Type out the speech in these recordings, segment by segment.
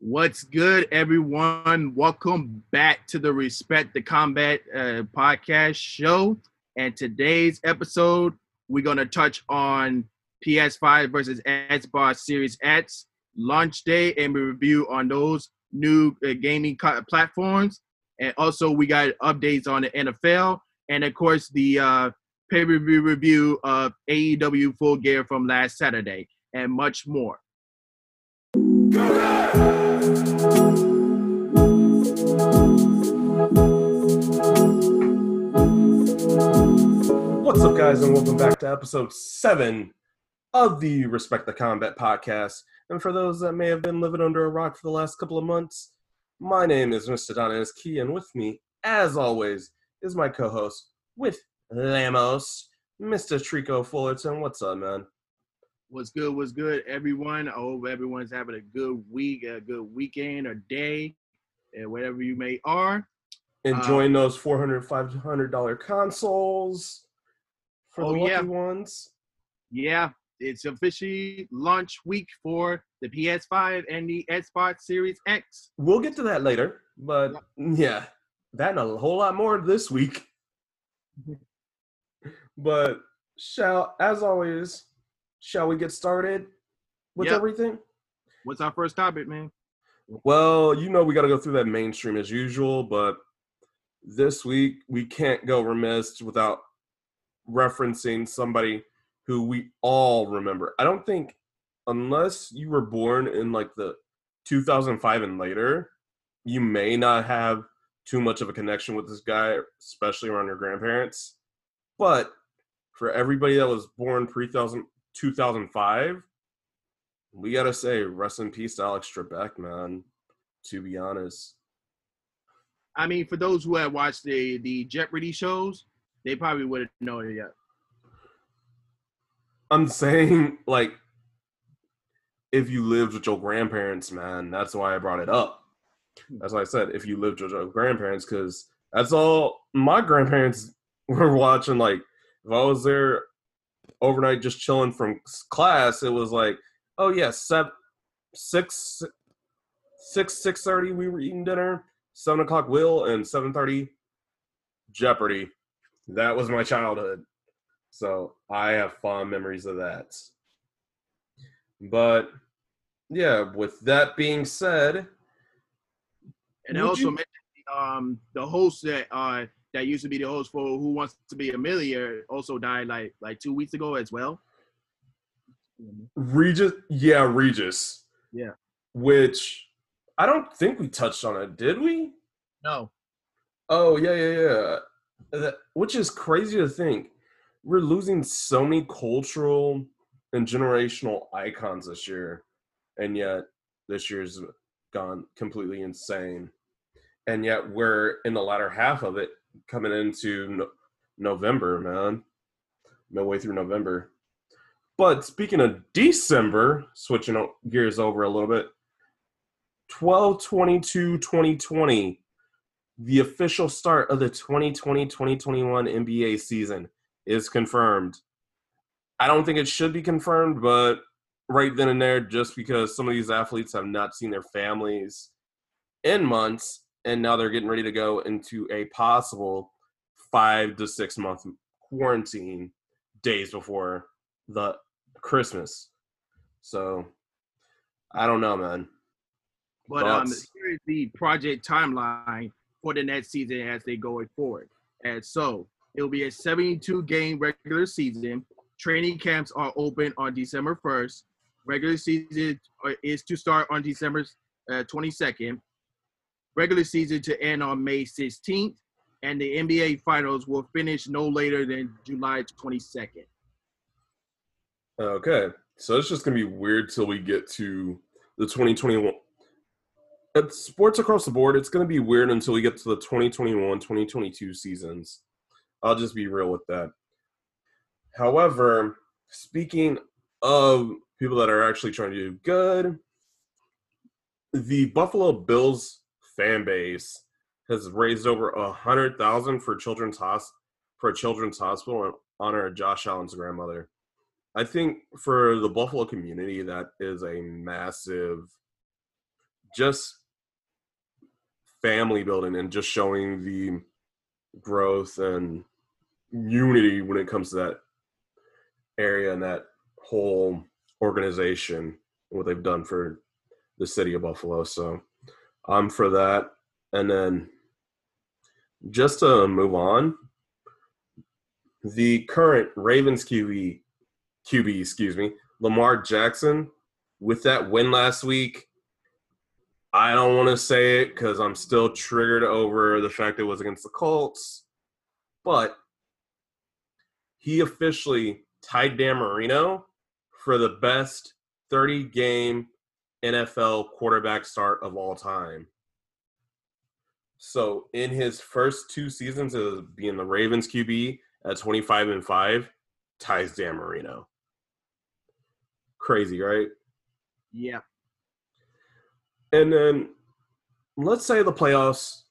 What's good, everyone? Welcome back to the Respect the Combat uh, podcast show. And today's episode, we're going to touch on PS5 versus Xbox Series X launch day and we review on those new uh, gaming co- platforms. And also, we got updates on the NFL and, of course, the uh, pay per view review of AEW Full Gear from last Saturday and much more. What's up, guys, and welcome back to episode seven of the Respect the Combat podcast. And for those that may have been living under a rock for the last couple of months, my name is Mr. Donaze Key, and with me, as always, is my co-host with Lamos, Mr. Trico Fullerton. What's up, man? What's good? What's good, everyone? I hope everyone's having a good week, a good weekend or day, and whatever you may are. Enjoying uh, those 400 $500 consoles for Oh, the lucky yeah. ones. Yeah, it's officially launch week for the PS5 and the Xbox Series X. We'll get to that later, but yeah, that and a whole lot more this week. but shall, as always, shall we get started with Yep. everything? What's our first topic, man? Well, you know we got to go through that mainstream as usual, but this week we can't go remiss without referencing somebody who we all remember. I don't think unless you were born in like the 2005 and later, you may not have too much of a connection with this guy, especially around your grandparents. But for everybody that was born pre 2005, we gotta say, rest in peace to Alex Trebek, man. To be honest, I mean, for those who had watched the the Jeopardy shows, they probably wouldn't know it yet. I'm saying like, if you lived with your grandparents, man, that's why I brought it up. That's why I said if you lived with your grandparents, because that's all my grandparents were watching. Like, if I was there overnight just chilling from class, it was like, oh yeah, seven, six, six, six thirty, we were eating dinner. Seven o'clock, Wheel, and seven thirty, Jeopardy. That was my childhood. So I have fond memories of that. But yeah, with that being said, And also you- mentioned um, the host that uh, that used to be the host for Who Wants to Be a Millionaire also died like like two weeks ago as well. Regis, yeah, Regis. Yeah. Which I don't think we touched on it, did we? No. Oh yeah, yeah, yeah. That, which is crazy to think. We're losing so many cultural and generational icons this year, and yet this year's gone completely insane. And yet we're in the latter half of it, coming into no- November, man. Midway through November. But speaking of December, switching gears over a little bit, 12 22 2020 the official start of the 2020-2021 NBA season is confirmed. I don't think it should be confirmed, but right then and there, just because some of these athletes have not seen their families in months, and now they're getting ready to go into a possible five to six month quarantine days before the Christmas. So I don't know, man. But um, here is the project timeline for the next season as they go forward. And so it will be a 72 game regular season. Training camps are open on December 1st. Regular season uh, is to start on December uh, 22nd. Regular season to end on May 16th. And the NBA finals will finish no later than July 22nd. Okay, so it's just gonna be weird till we get to the 2021. At sports across the board, it's gonna be weird until we get to the 2021, 2022 seasons. I'll just be real with that. However, speaking of people that are actually trying to do good, the Buffalo Bills fan base has raised over a hundred thousand for children's hos- for children's hospital in honor of Josh Allen's grandmother. I think for the Buffalo community, that is a massive just family building and just showing the growth and unity when it comes to that area and that whole organization what they've done for the city of buffalo so i'm for that. And then just to move on the current ravens qb qb excuse me lamar jackson with that win last week I don't want to say it because I'm still triggered over the fact it was against the Colts, but he officially tied Dan Marino for the best 30 game NFL quarterback start of all time. So in his first two seasons of being the Ravens QB at 25 and 5, ties Dan Marino. Crazy, right? Yeah. And then let's say the playoffs,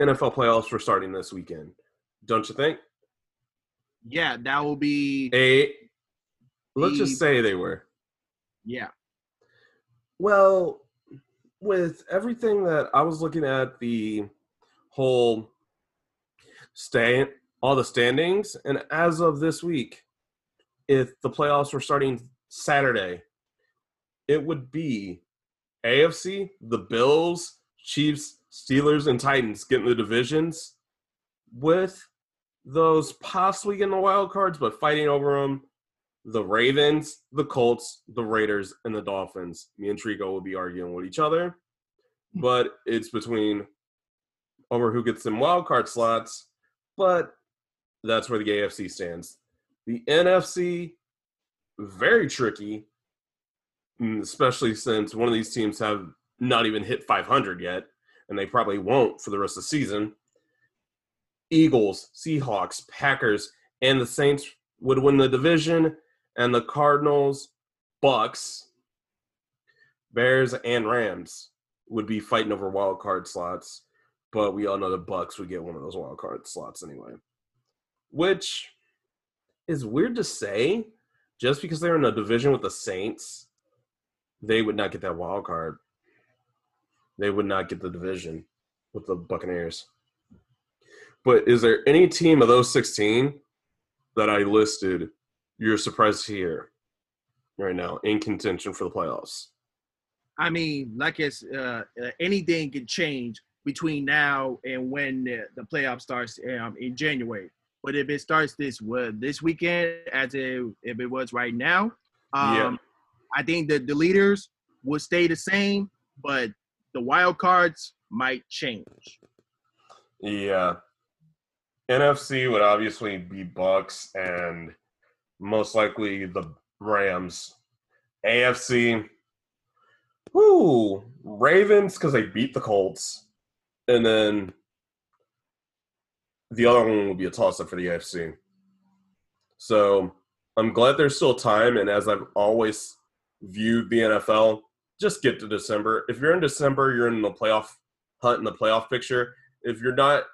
NFL playoffs were starting this weekend. Don't you think? Yeah, that will be a let's just say they were. Yeah. Well, with everything that I was looking at the whole stay all the standings and as of this week if the playoffs were starting Saturday it would be AFC, the Bills, Chiefs, Steelers, and Titans getting the divisions with those possibly getting the wild cards, but fighting over them. The Ravens, the Colts, the Raiders, and the Dolphins. Me and Trico will be arguing with each other, but it's between over who gets some wild card slots. But that's where the AFC stands. The NFC, very tricky Mm, especially since one of these teams have not even hit 500 yet, and they probably won't for the rest of the season. Eagles, Seahawks, Packers, and the Saints would win the division, and the Cardinals, Bucks, Bears, and Rams would be fighting over wild card slots. But we all know the Bucks would get one of those wild card slots anyway, which is weird to say, just because they're in a division with the Saints they would not get that wild card. They would not get the division with the Buccaneers. But is there any team of those 16 that I listed you're surprised to hear right now in contention for the playoffs? I mean, like it's uh, uh, anything can change between now and when the, the playoff starts um, in January. But if it starts this uh, this weekend, as if, if it was right now, um, yeah. I think that the leaders will stay the same, but the wild cards might change. Yeah. NFC would obviously be Bucks and most likely the Rams. AFC, whoo, Ravens because they beat the Colts, and then the other one will be a toss up for the AFC. So I'm glad there's still time, and as I've always viewed the NFL, just get to December. If you're in December, you're in the playoff hunt in the playoff picture. If you're not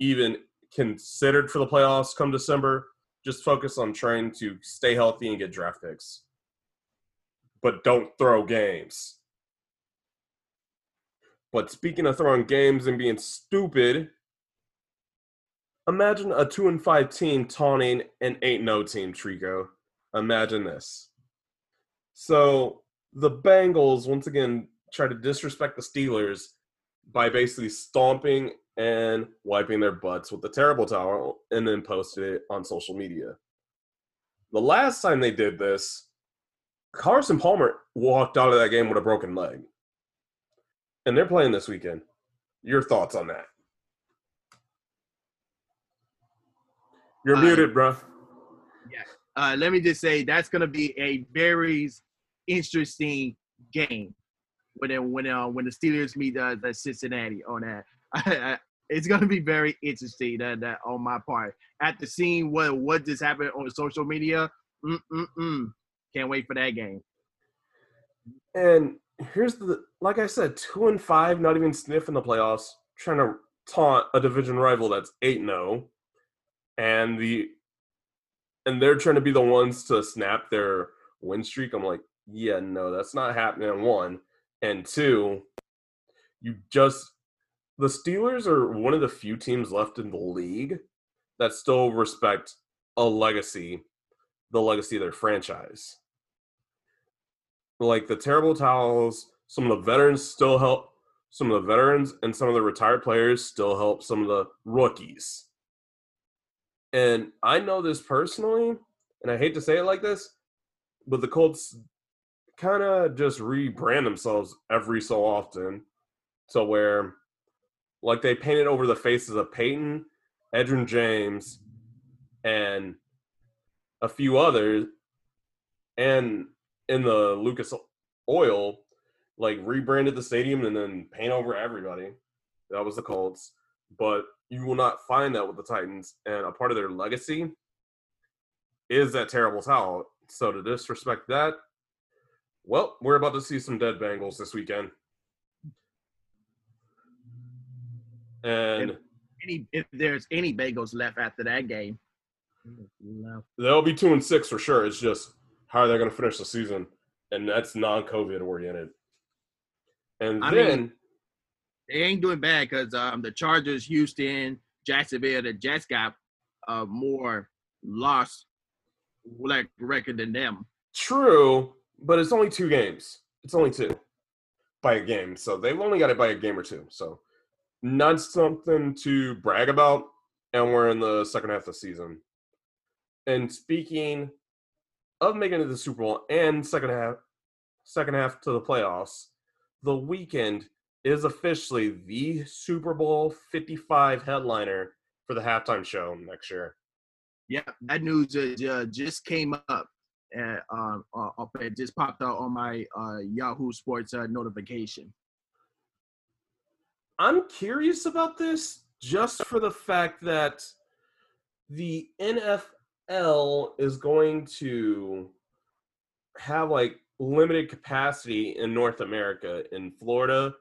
even considered for the playoffs come December, just focus on trying to stay healthy and get draft picks. But don't throw games. But speaking of throwing games and being stupid, imagine a two and five team taunting an eight no oh team, Trico. Imagine this. So the Bengals once again try to disrespect the Steelers by basically stomping and wiping their butts with the terrible towel and then posted it on social media. The last time they did this, Carson Palmer walked out of that game with a broken leg. And they're playing this weekend. Your thoughts on that? You're uh, muted, bro. Yeah. Uh, let me just say that's going to be a very interesting game when when uh, when the Steelers meet uh, the Cincinnati on that. it's gonna be very interesting that, that on my part. At the scene what what just happened on social media, mm-mm-mm. can't wait for that game. And here's the like I said, two and five, not even sniffing the playoffs, trying to taunt a division rival that's eight zero, oh, and the and they're trying to be the ones to snap their win streak. I'm like, yeah, no, that's not happening. One and two, You just the Steelers are one of the few teams left in the league that still respect a legacy, the legacy of their franchise. Like the terrible towels, some of the veterans still help some of the veterans and some of the retired players still help some of the rookies. And I know this personally, and I hate to say it like this, but the Colts kind of just rebrand themselves every so often to where like they painted over the faces of Peyton, Edgerrin James, and a few others, and in the Lucas Oil, like rebranded the stadium and then paint over everybody. That was the Colts, but you will not find that with the Titans, and a part of their legacy is that terrible towel. So to disrespect that, well, we're about to see some dead Bengals this weekend. And if, any, if there's any bagels left after that game, they'll be two and six for sure. It's just how are they going to finish the season, and that's non-COVID oriented. And I then mean, they ain't doing bad because um, the Chargers, Houston, Jacksonville, the Jets got uh, more loss like record than them. True, but it's only two games. It's only two by a game, so they've only got it by a game or two. So not something to brag about. And we're in the second half of the season. And speaking of making it to the Super Bowl and second half, second half to the playoffs, the Weeknd is officially the Super Bowl 55 headliner for the halftime show next year. Yeah, that news uh, just came up. And, uh, uh, it just popped out on my uh, Yahoo Sports uh, notification. I'm curious about this just for the fact that the NFL is going to have like limited capacity in North America in Florida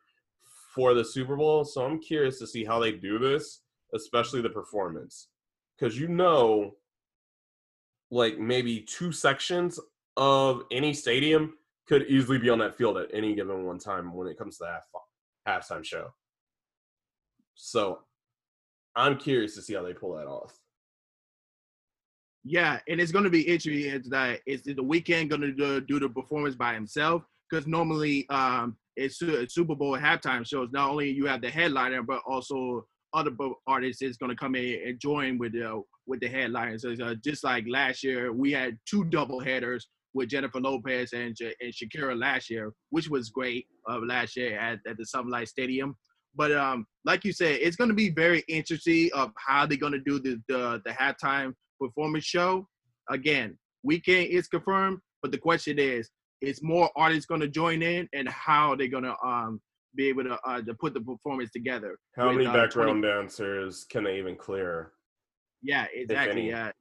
for the Super Bowl. So I'm curious to see how they do this, especially the performance. Because you know, like maybe two sections of any stadium could easily be on that field at any given one time when it comes to that halftime show. So I'm curious to see how they pull that off. Yeah, and it's going to be interesting. That is the Weeknd going to do, do the performance by himself? Because normally, um, it's Super Bowl halftime shows. Not only you have the headliner, but also other artists is going to come in and join with the with the headliners. So, uh, just like last year, we had two double headers with Jennifer Lopez and, and Shakira last year, which was great uh, last year at, at the Sun Life Stadium. But um, like you said, it's going to be very interesting of how they're going to do the, the the halftime performance show. Again, Weeknd is confirmed, but the question is, is more artists going to join in, and how they're going to um be able to uh, to put the performance together? How with, many uh, background 20- dancers can they even clear? Yeah, exactly. Yeah,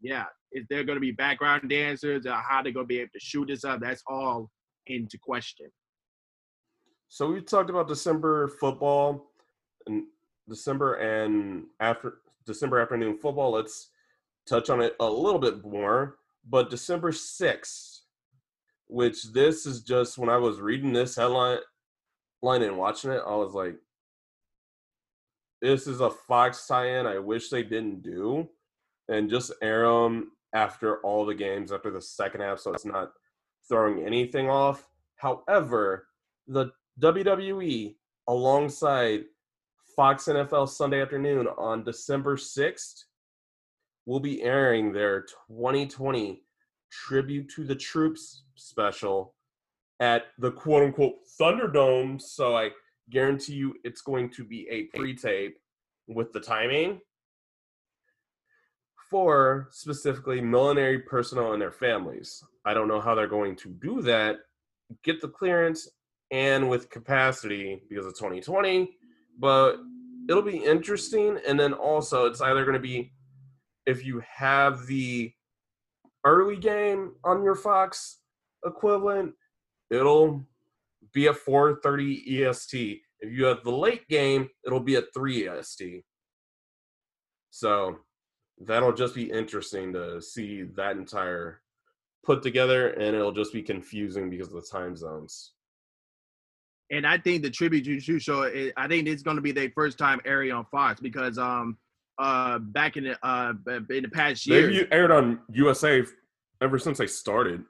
yeah. Is there going to be background dancers? Or how they're going to be able to shoot this up? That's all into question. So we talked about December football and December and after December afternoon football. Let's touch on it a little bit more. But December 6th, which this is just when I was reading this headline line and watching it, I was like, this is a Fox tie-in I wish they didn't do. And just air them after all the games after the second half so it's not throwing anything off. However, the WWE alongside Fox NFL Sunday afternoon on December 6th will be airing their 2020 Tribute to the Troops special at the quote unquote Thunderdome. So I guarantee you it's going to be a pre tape with the timing for specifically military personnel and their families. I don't know how they're going to do that, get the clearance, and with capacity because of 2020. But it'll be interesting. And then also, it's either going to be if you have the early game on your Fox equivalent, it'll be at 4:30 EST. If you have the late game, it'll be at 3 EST. So that'll just be interesting to see that entire put together, and it'll just be confusing because of the time zones. And I think the tribute to show, is, I think it's going to be their first time airing on Fox because um uh back in the uh in the past year They've aired on USA ever since they started.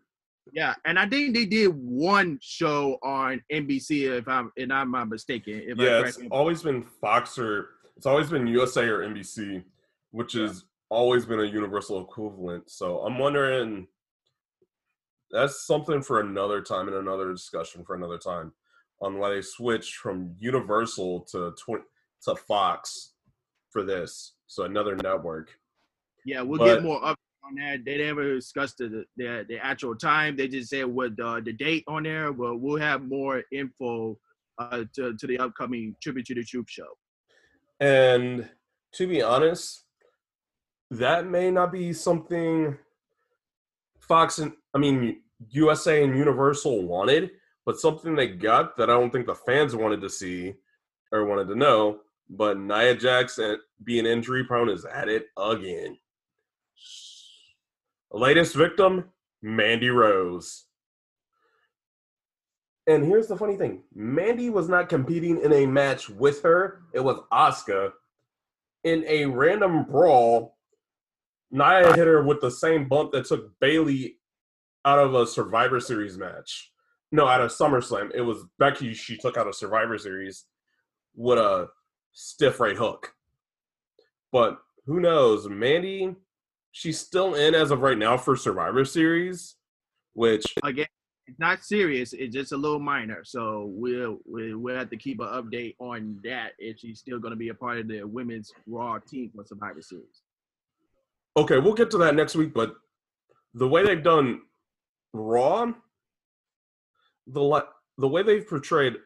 yeah, and I think they did one show on NBC if I'm and I'm not mistaken. Yeah, it's always been Fox or it's always been USA or NBC, which Yeah. has always been a universal equivalent. So I'm wondering that's something for another time and another discussion for another time on why they switched from Universal to tw- to Fox for this. So another network. yeah, we'll but- get more up on that. They never discussed the the, the actual time. They just said what uh, the date on there. But we'll have more info uh, to to the upcoming tribute to the troop show. And to be honest, that may not be something Fox and I mean USA and Universal wanted, but something they got that I don't think the fans wanted to see or wanted to know. But Nia Jax being injury prone is at it again. Latest victim, Mandy Rose. And here's the funny thing Mandy was not competing in a match with her, it was Asuka. In a random brawl, Nia hit her with the same bump that took Bayley out of a Survivor Series match. No, at a SummerSlam. It was Becky she took out of Survivor Series with a stiff right hook. But who knows? Mandy, she's still in as of right now for Survivor Series, which Again, it's not serious. It's just a little minor. So we'll we'll, we'll have to keep an update on that if she's still going to be a part of the women's Raw team for Survivor Series. Okay, we'll get to that next week, but the way they've done Raw, the the way they've portrayed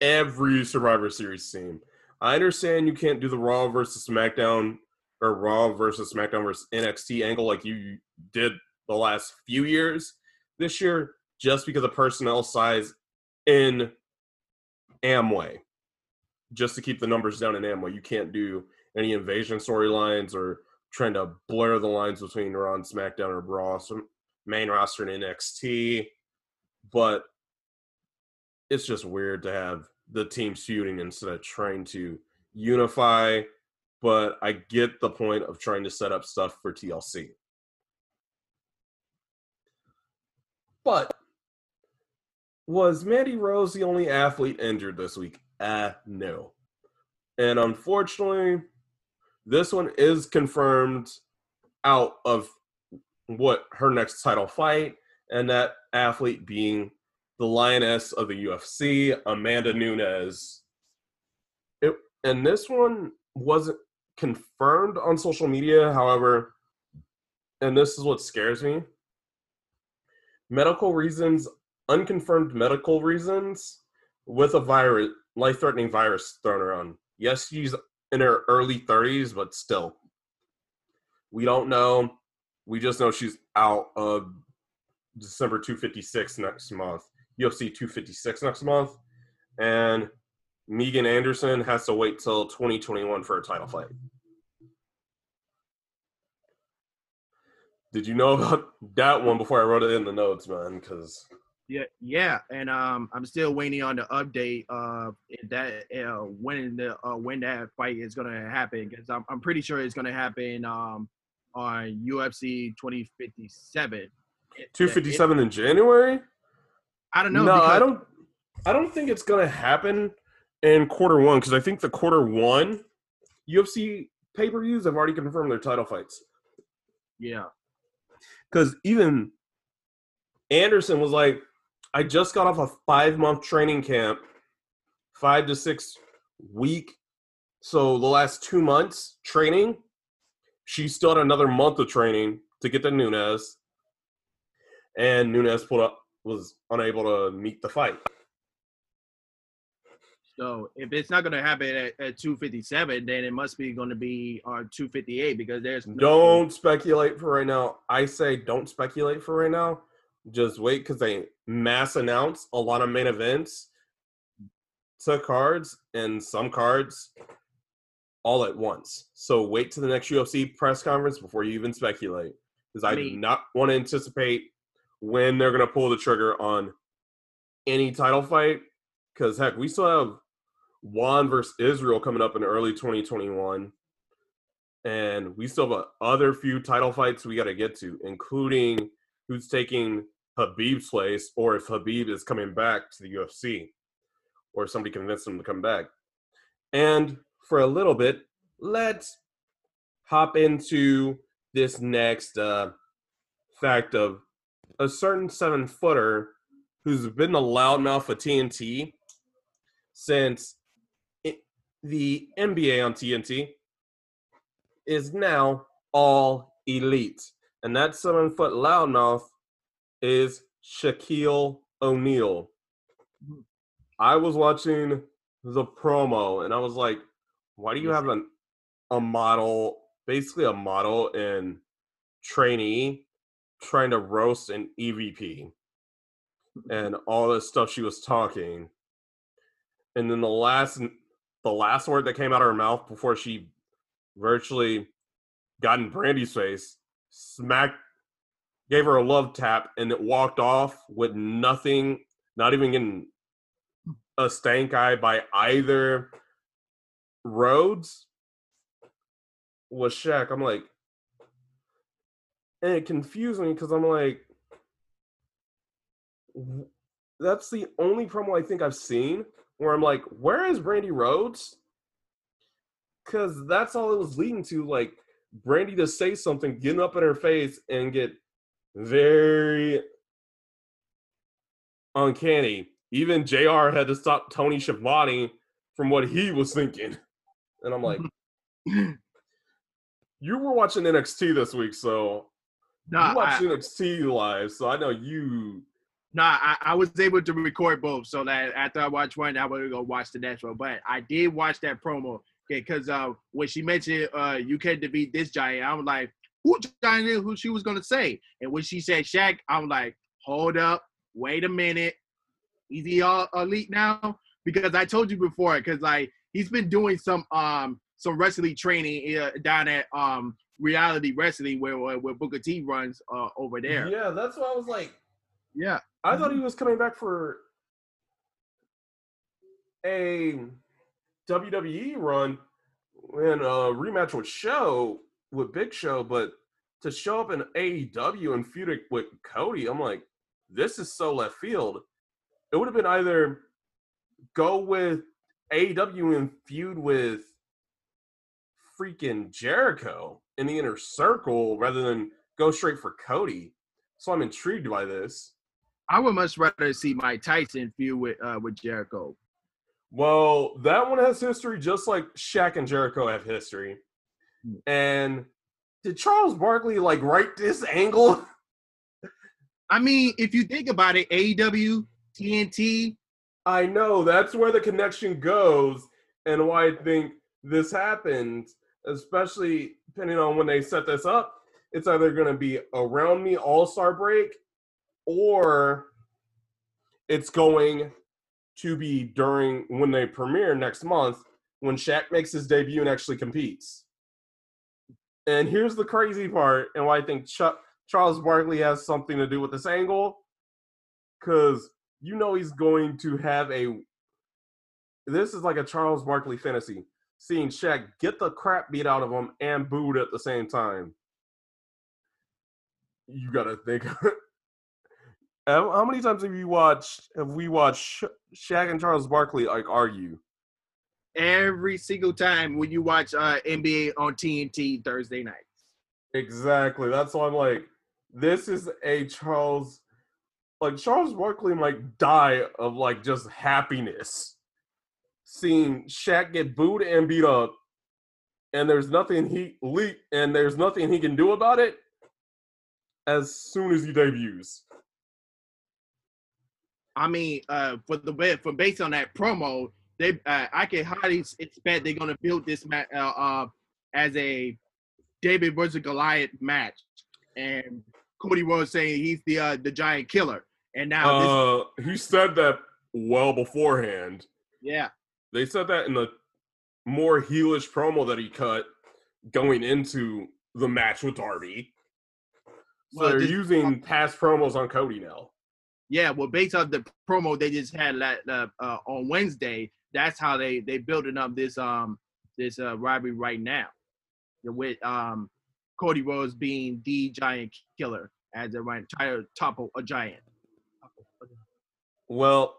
every Survivor Series team. I understand you can't do the Raw versus SmackDown or Raw versus SmackDown versus NXT angle like you did the last few years. This year, just because of personnel size in Amway, just to keep the numbers down in Amway, you can't do any invasion storylines or trying to blur the lines between Raw and SmackDown or Raw, so main roster and NXT. But it's just weird to have the team feuding instead of trying to unify. But I get the point of trying to set up stuff for TLC. But was Mandy Rose the only athlete injured this week? Uh, no. And unfortunately, this one is confirmed out of what her next title fight, and that athlete being the lioness of the UFC, Amanda Nunes. It, and this one wasn't confirmed on social media, however, and this is what scares me. Medical reasons, unconfirmed medical reasons, with a virus, life-threatening virus thrown around. Yes, she's in her early 30s, but still, we don't know. We just know she's out of December 256 next month, UFC 256 next month, and Megan Anderson has to wait till 2021 for a title fight. Did you know about that one before I wrote it in the notes, man? Because Yeah, yeah, and um, I'm still waiting on the update of that uh, when the uh, when that fight is gonna happen because I'm I'm pretty sure it's gonna happen um on UFC 2057. It- it- 257 in January? I don't know. no, I don't. I don't think it's gonna happen in quarter one because I think the quarter one UFC pay per views have already confirmed their title fights. Yeah, Because even Anderson was like, I just got off a five month training camp, five to six week. So the last two months training, she still had another month of training to get to Nunes, and Nunes pulled up was unable to meet the fight. so if it's not gonna happen at, at 257, then it must be gonna be on 258 because there's no- Don't speculate for right now. I say don't speculate for right now. Just wait because they mass announce a lot of main events to cards and some cards all at once. So wait to the next UFC press conference before you even speculate. Because I, I do not want to anticipate when they're going to pull the trigger on any title fight. Because heck, we still have Juan versus Israel coming up in early 2021. And we still have other few title fights we got to get to, including who's taking Khabib's place or if Habib is coming back to the UFC or somebody convinced him to come back. And for a little bit, let's hop into this next uh, fact of a certain seven footer who's been the loudmouth of TNT since it, the NBA on TNT is now all elite. And that seven foot loudmouth is Shaquille O'Neal. I was watching the promo and I was like, why do you have an, a model, basically a model and trainee trying to roast an EVP and all this stuff she was talking. And then the last the last word that came out of her mouth before she virtually got in Brandi's face, smacked gave her a love tap and it walked off with nothing, not even getting a stank eye by either Rhodes was Shaq. I'm like, and it confused me because I'm like, that's the only promo I think I've seen where I'm like, where is Brandi Rhodes? Because that's all it was leading to. Like, Brandi to say something, getting up in her face, and get very uncanny. Even JR had to stop Tony Schiavone from what he was thinking. And I'm like, you were watching NXT this week, so No, you watched I, NXT live, so I know you. no, I, I was able to record both, so that after I watched one, I would go watch the next one. But I did watch that promo because uh, when she mentioned uh, you can defeat this giant, I was like, who giant is who she was gonna say? And when she said Shaq, I'm like, hold up, wait a minute, is he all elite now? Because I told you before, because like he's been doing some um some wrestling training uh, down at um reality wrestling where where, where Booker T runs uh, over there. Yeah, that's why I was like, Yeah. I thought he was coming back for a WWE run and a rematch with Show with Big Show, but to show up in AEW and feud with Cody, I'm like, this is so left field. It would have been either go with AEW and feud with freaking Jericho in the inner circle rather than go straight for Cody. So I'm intrigued by this. I would much rather see Mike Tyson feud with uh, with Jericho. Well, that one has history just like Shaq and Jericho have history. And did Charles Barkley like write this angle? I mean, if you think about it, AEW, TNT, I know that's where the connection goes and why I think this happened, especially depending on when they set this up. It's either going to be around me All Star break or it's going to be during when they premiere next month when Shaq makes his debut and actually competes. And here's the crazy part, and why I think Ch- Charles Barkley has something to do with this angle, because you know he's going to have a. This is like a Charles Barkley fantasy, seeing Shaq get the crap beat out of him and booed at the same time. You gotta think. How many times have you watched? Have we watched Shaq and Charles Barkley like argue? every single time when you watch uh, NBA on TNT Thursday nights. Exactly. That's why I'm like, this is a Charles, like Charles Barkley might die of like just happiness seeing Shaq get booed and beat up, and there's nothing he leak, and there's nothing he can do about it. As soon as he debuts, I mean, uh, for the for based on that promo, they uh, I can highly expect they're gonna build this match uh, uh, as a David versus Goliath match, and Cody Rhodes saying he's the uh, the giant killer, and now this, uh, he said that well beforehand. yeah, They said that in the more heelish promo that he cut going into the match with Darby. So Well, they're this- using past promos on Cody now. Yeah, well, based off the promo they just had la- uh, uh, on Wednesday, that's how they they building up this um this uh, rivalry right now, with um Cody Rhodes being the Giant Killer as a right try to topple a giant. Well,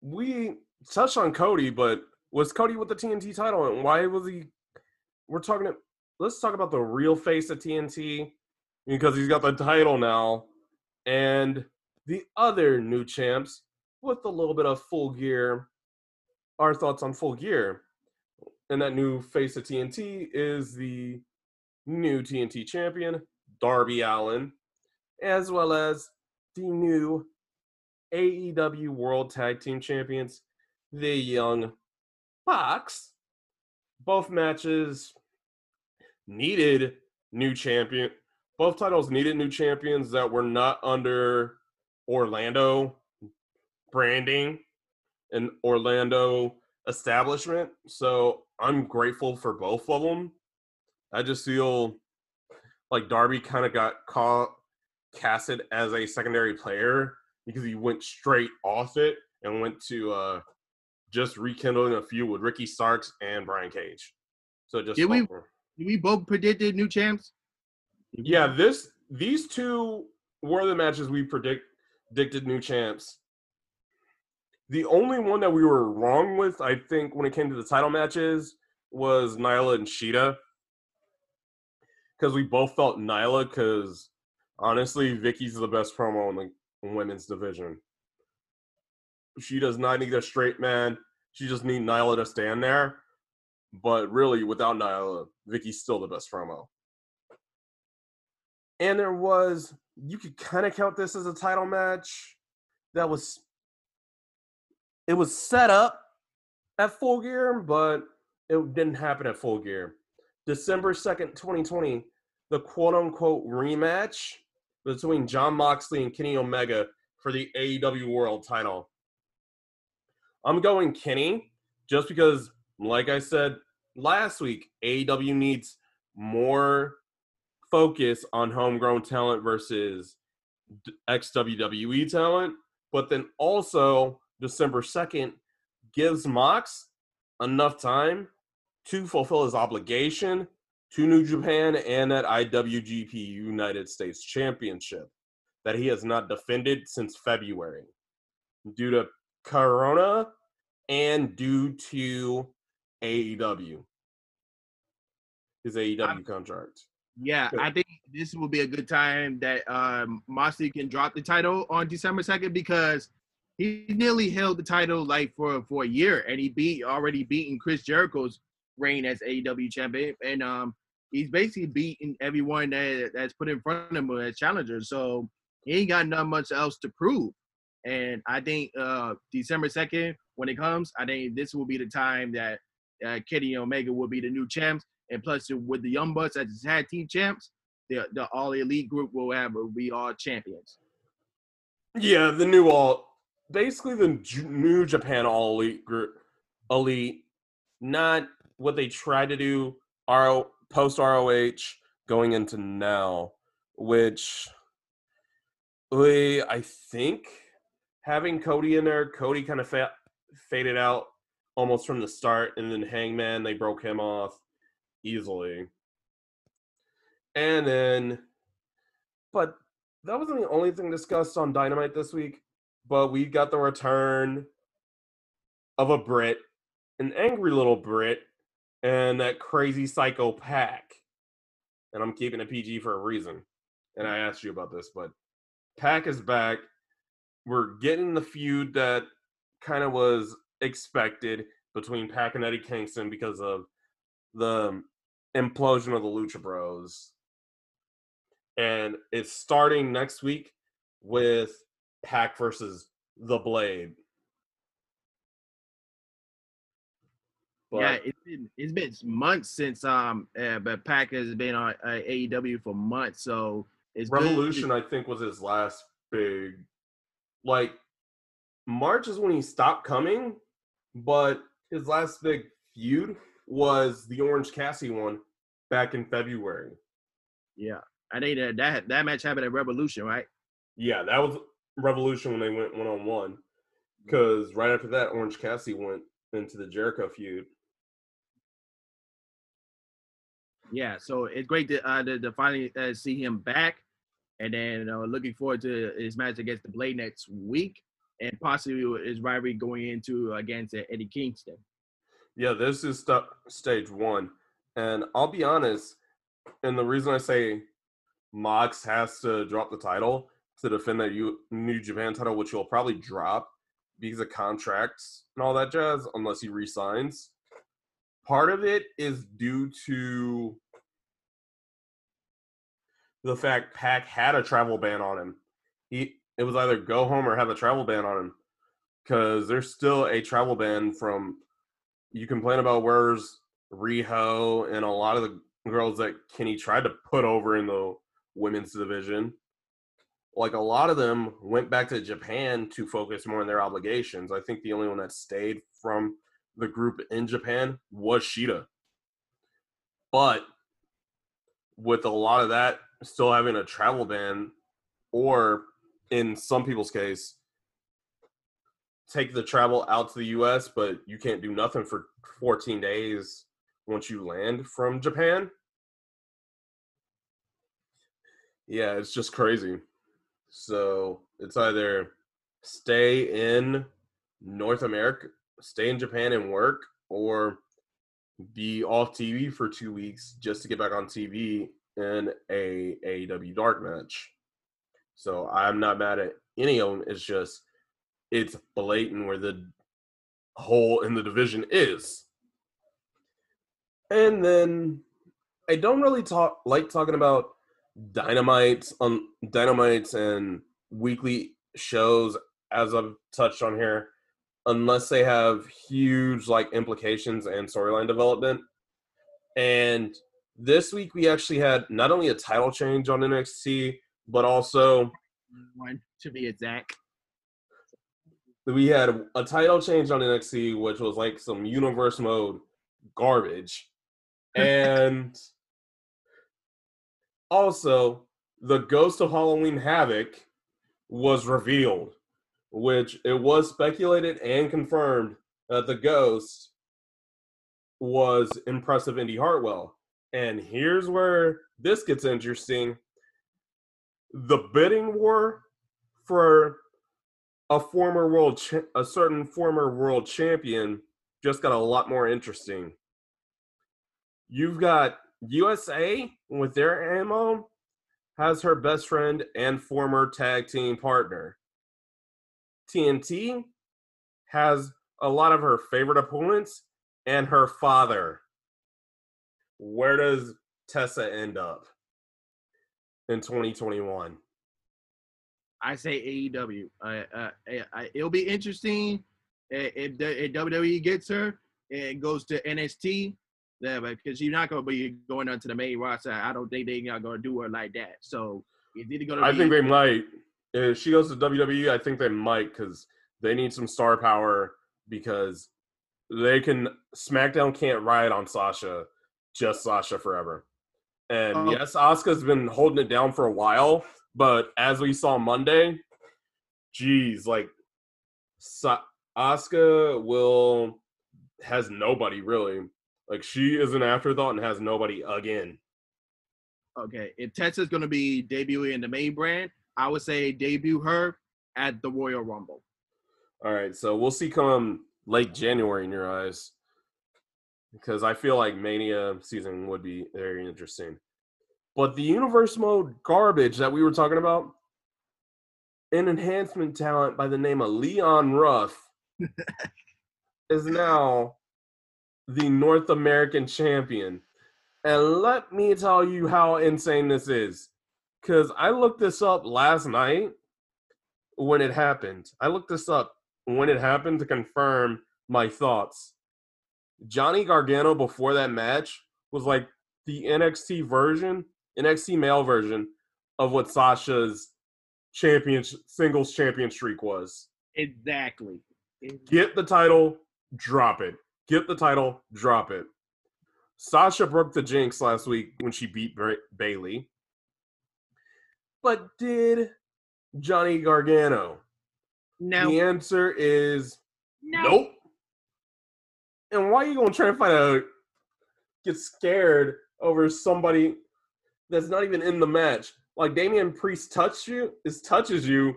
we touched on Cody, but was Cody with the TNT title, and why was he? We're talking. Let's talk about the real face of TNT because he's got the title now, and the other new champs with a little bit of full gear. Our thoughts on full gear, and that new face of TNT is the new TNT champion Darby Allin, as well as the new AEW World Tag Team Champions, the Young Bucks. Both matches needed new champion. Both titles needed new champions that were not under Orlando branding and Orlando establishment. So I'm grateful for both of them. I just feel like Darby kind of got caught, casted as a secondary player because he went straight off it and went to uh, just rekindling a feud with Ricky Starks and Brian Cage. So just did we did we both predicted new champs? Yeah, this these two were the matches we predict predicted new champs. The only one that we were wrong with, I think, when it came to the title matches, was Nyla and Shida because we both felt Nyla because honestly, Vickie's the best promo in the women's division. She does not need a straight man. She just need Nyla to stand there. But really, without Nyla, Vickie's still the best promo. And there was, you could kind of count this as a title match. That was, it was set up at full gear, but it didn't happen at full gear. December 2nd, 2020, the quote unquote rematch between Jon Moxley and Kenny Omega for the AEW World title. I'm going Kenny just because, like I said last week, AEW needs more focus on homegrown talent versus ex WWE talent. But then also, December 2nd gives Mox enough time to fulfill his obligation to New Japan and that IWGP United States Championship that he has not defended since February due to Corona and due to AEW, his AEW contract. Yeah, I think this will be a good time that um, Moxley can drop the title on December second because he nearly held the title like for for a year, and he beat already beaten Chris Jericho's reign as AEW champion, and um, he's basically beating everyone that that's put in front of him as challengers. So he ain't got nothing much else to prove. And I think uh, December second, when it comes, I think this will be the time that uh, Kenny Omega will be the new champs, and plus with the Young Bucks as tag team champs, the the All Elite group will have will be all champions. Yeah, the new all, basically the new Japan All Elite group, Elite, not what they tried to do are post ROH going into now, which I think having Cody in there, Cody kind of fa- faded out almost from the start, and then Hangman they broke him off easily, and then, but that wasn't the only thing discussed on Dynamite this week. But we got the return of a Brit, an angry little Brit, and that crazy psycho Pac. And I'm keeping it PG for a reason. And I asked you about this, but Pac is back. We're getting the feud that kind of was expected between Pac and Eddie Kingston because of the implosion of the Lucha Bros. And it's starting next week with Pac versus the Blade. But, yeah, it's been it's been months since um, uh, but Pac has been on uh, AEW for months, so it's Revolution. Good. I think was his last big, like March is when he stopped coming, but his last big feud was the Orange Cassidy one back in February. Yeah, I think that that that match happened at Revolution, right? Yeah, that was Revolution when they went one on one. Because right after that, Orange Cassidy went into the Jericho feud. Yeah, so it's great to uh, to, to finally uh, see him back, and then uh, looking forward to his match against the Blade next week, and possibly his rivalry going into against uh, Eddie Kingston. Yeah, this is st- stage one, and I'll be honest, and the reason I say Mox has to drop the title to defend that U- New Japan title, which he'll probably drop because of contracts and all that jazz, unless he resigns. Part of it is due to the fact Pac had a travel ban on him. He it was either go home or have a travel ban on him because there's still a travel ban from. You complain about where's Riho and a lot of the girls that Kenny tried to put over in the women's division. Like a lot of them went back to Japan to focus more on their obligations. I think the only one that stayed from the group in Japan was Shida. But with a lot of that still having a travel ban, or in some people's case, take the travel out to the US, but you can't do nothing for 14 days once you land from Japan. Yeah, it's just crazy. So it's either stay in North America stay in Japan and work or be off TV for two weeks just to get back on TV in a AEW dark match. So I'm not mad at any of them. It's just it's blatant where the hole in the division is. And then I don't really talk like talking about dynamites on dynamites and weekly shows as I've touched on here unless they have huge like implications and storyline development. And this week we actually had not only a title change on NXT, but also one to be exact. We had a title change on NXT, which was like some universe mode garbage. And also, the Ghost of Halloween Havoc was revealed which it was speculated and confirmed that the ghost was impressive Indi Hartwell. And here's where this gets interesting. The bidding war for a former world cha- a certain former world champion just got a lot more interesting. You've got USA with their ammo has her best friend and former tag team partner. TNT has a lot of her favorite opponents and her father. Where does Tessa end up in 2021? I say AEW. Uh, uh, uh, it'll be interesting if, if WWE gets her. It goes to NXT. Yeah, because you're not gonna be going onto the main roster. I don't think they're not gonna do her like that. So it's either gonna. I think they might if she goes to WWE, I think they might because they need some star power because they can SmackDown can't ride on Sasha, just Sasha forever. And oh. yes, Asuka's been holding it down for a while, but as we saw Monday, geez, like Sa- Asuka will has nobody really. Like she is an afterthought and has nobody again. Okay, if Tessa's going to be debuting in the main brand, I would say debut her at the Royal Rumble. All right, so we'll see come late January in your eyes, because I feel like Mania season would be very interesting. But the universe mode garbage that we were talking about, an enhancement talent by the name of Leon Ruff is now the North American champion. And let me tell you how insane this is because I looked this up last night when it happened. I looked this up when it happened to confirm my thoughts. Johnny Gargano before that match was like the NXT version, NXT male version of what Sasha's champion singles champion streak was. Exactly. Get the title, drop it. Get the title, drop it. Sasha broke the jinx last week when she beat Bayley. But did Johnny Gargano? No. The answer is no. nope. And why are you gonna try to find a Get scared over somebody that's not even in the match. Like Damian Priest touches you, is touches you,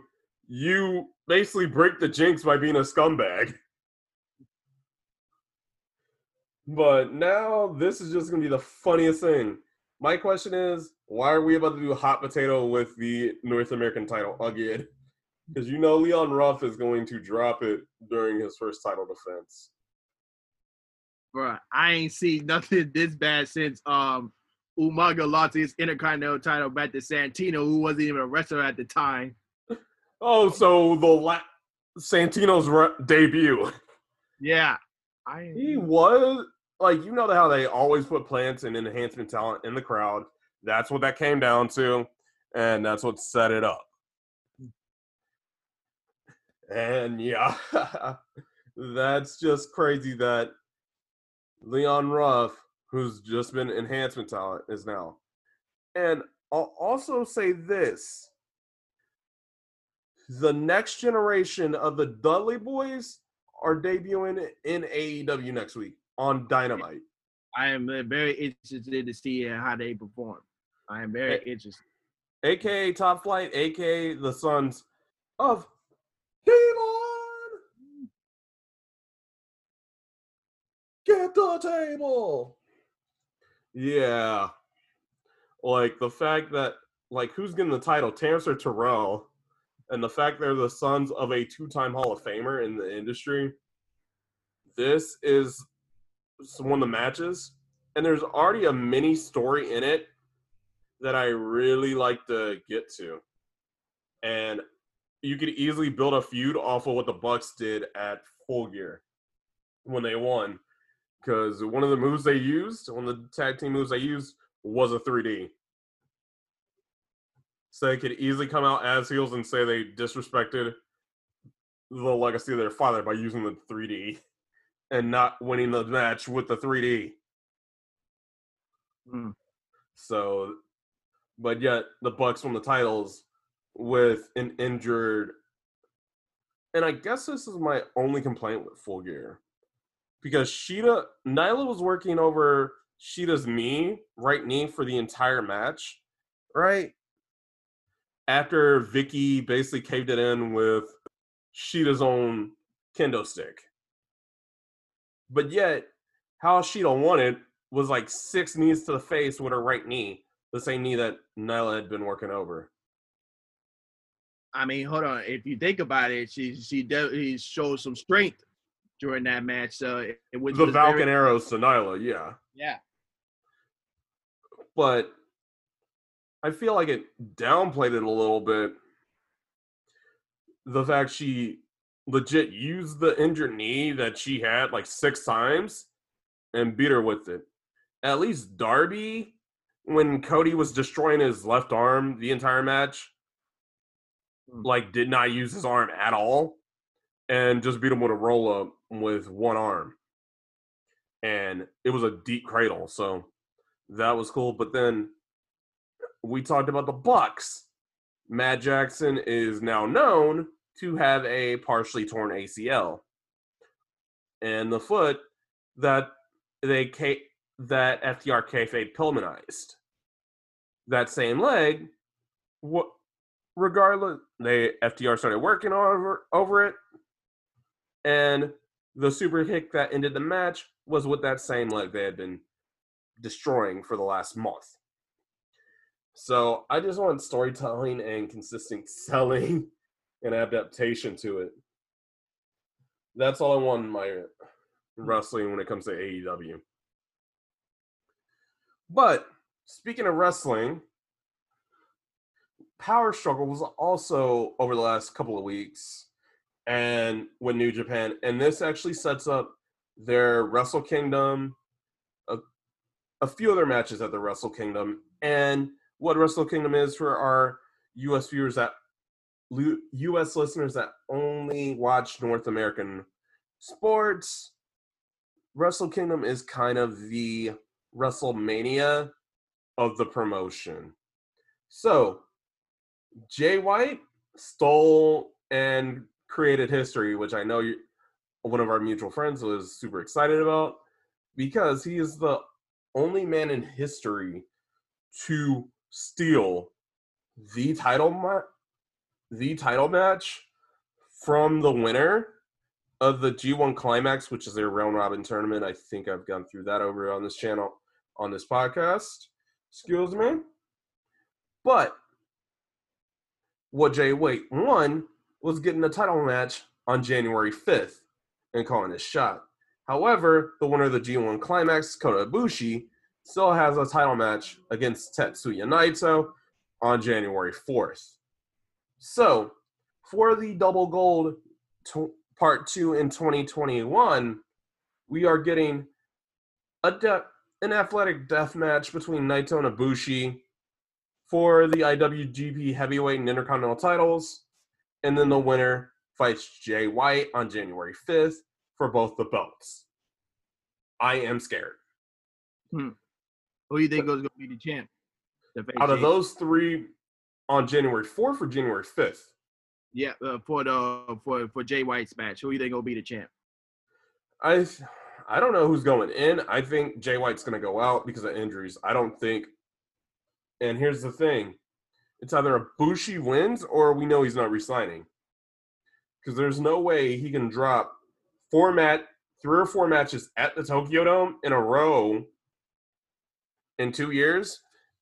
you basically break the jinx by being a scumbag. But now this is just gonna be the funniest thing. My question is, why are we about to do hot potato with the North American title again? Because you know Leon Ruff is going to drop it during his first title defense. Bruh, I ain't seen nothing this bad since um Umaga lost his Intercontinental title back to Santino, who wasn't even a wrestler at the time. Oh, so the la- Santino's re- debut. Yeah. I He was like you know how they always put plants and enhancement talent in the crowd. That's what that came down to, and that's what set it up. And yeah, that's just crazy that Leon Ruff, who's just been enhancement talent, is now. And I'll also say this the next generation of the Dudley boys are debuting in AEW next week on Dynamite. I am uh, very interested to see how they perform. I am very Hey. interested. aka Top Flight, aka the sons of The table. Yeah. Like the fact that like who's getting the title, Terrence or Terrell, and the fact they're the sons of a two-time Hall of Famer in the industry. This is one of the matches, and there's already a mini story in it that I really like to get to. And you could easily build a feud off of what the Bucks did at Full Gear when they won. Because one of the moves they used, one of the tag team moves they used, was a 3D. So they could easily come out as heels and say they disrespected the legacy of their father by using the 3D and not winning the match with the 3D. Mm. So, but yet the Bucks won the titles with an injured. And I guess this is my only complaint with Full Gear, because Shida Nyla was working over Shida's knee, right knee, for the entire match, right? After Vickie basically caved it in with Shida's own kendo stick. But yet, how Shida won it was like six knees to the face with her right knee, the same knee that Nyla had been working over. I mean, hold on. If you think about it, she she definitely showed some strength during that match. So it, the was Falcon very- arrows to Nyla, yeah. yeah. But I feel like it downplayed it a little bit. The fact she legit used the injured knee that she had like six times and beat her with it. At least Darby, when Cody was destroying his left arm the entire match, Hmm. like did not use his arm at all and just beat him with a roll up with one arm. And it was a deep cradle, so that was cool. But then we talked about the Bucks. Matt Jackson is now known to have a partially torn ACL, and the foot that they K- that FTR kayfabe Pillmanized. That same leg, what regardless, they FTR started working over over it, and the super kick that ended the match was with that same leg they had been destroying for the last month. So I just want storytelling and consistent selling and adaptation to it. That's all I want in my wrestling when it comes to AEW. But speaking of wrestling, Power Struggle was also over the last couple of weeks and with New Japan. And this actually sets up their Wrestle Kingdom, a, a few other matches at the Wrestle Kingdom. And what Wrestle Kingdom is for our US viewers that US listeners that only watch North American sports. Wrestle Kingdom is kind of the WrestleMania of the promotion. So, Jay White stole and created history, which I know you, one of our mutual friends was super excited about because he is the only man in history to steal the title ma- the title match from the winner of the G1 Climax, which is their round robin tournament. I think I've gone through that over on this channel on this podcast. Excuse me. But what Jay White won was getting the title match on January 5th and calling his shot. However, the winner of the G1 Climax, Kota Ibushi, still has a title match against Tetsuya Naito on January 4th. So, for the double gold part two in 2021, we are getting a de- an athletic death match between Naito and Ibushi for the IWGP Heavyweight and Intercontinental titles, and then the winner fights Jay White on January 5th for both the belts. I am scared. Who do you think is going to be the champ? The Out of Jay- those three on January 4th or January 5th, yeah, uh, for the for for Jay White's match, who do you think will be the champ? I I don't know who's going in. I think Jay White's going to go out because of injuries. I don't think. And here's the thing: it's either a Ibushi wins or we know he's not resigning. Because there's no way he can drop four mat three or four matches at the Tokyo Dome in a row in two years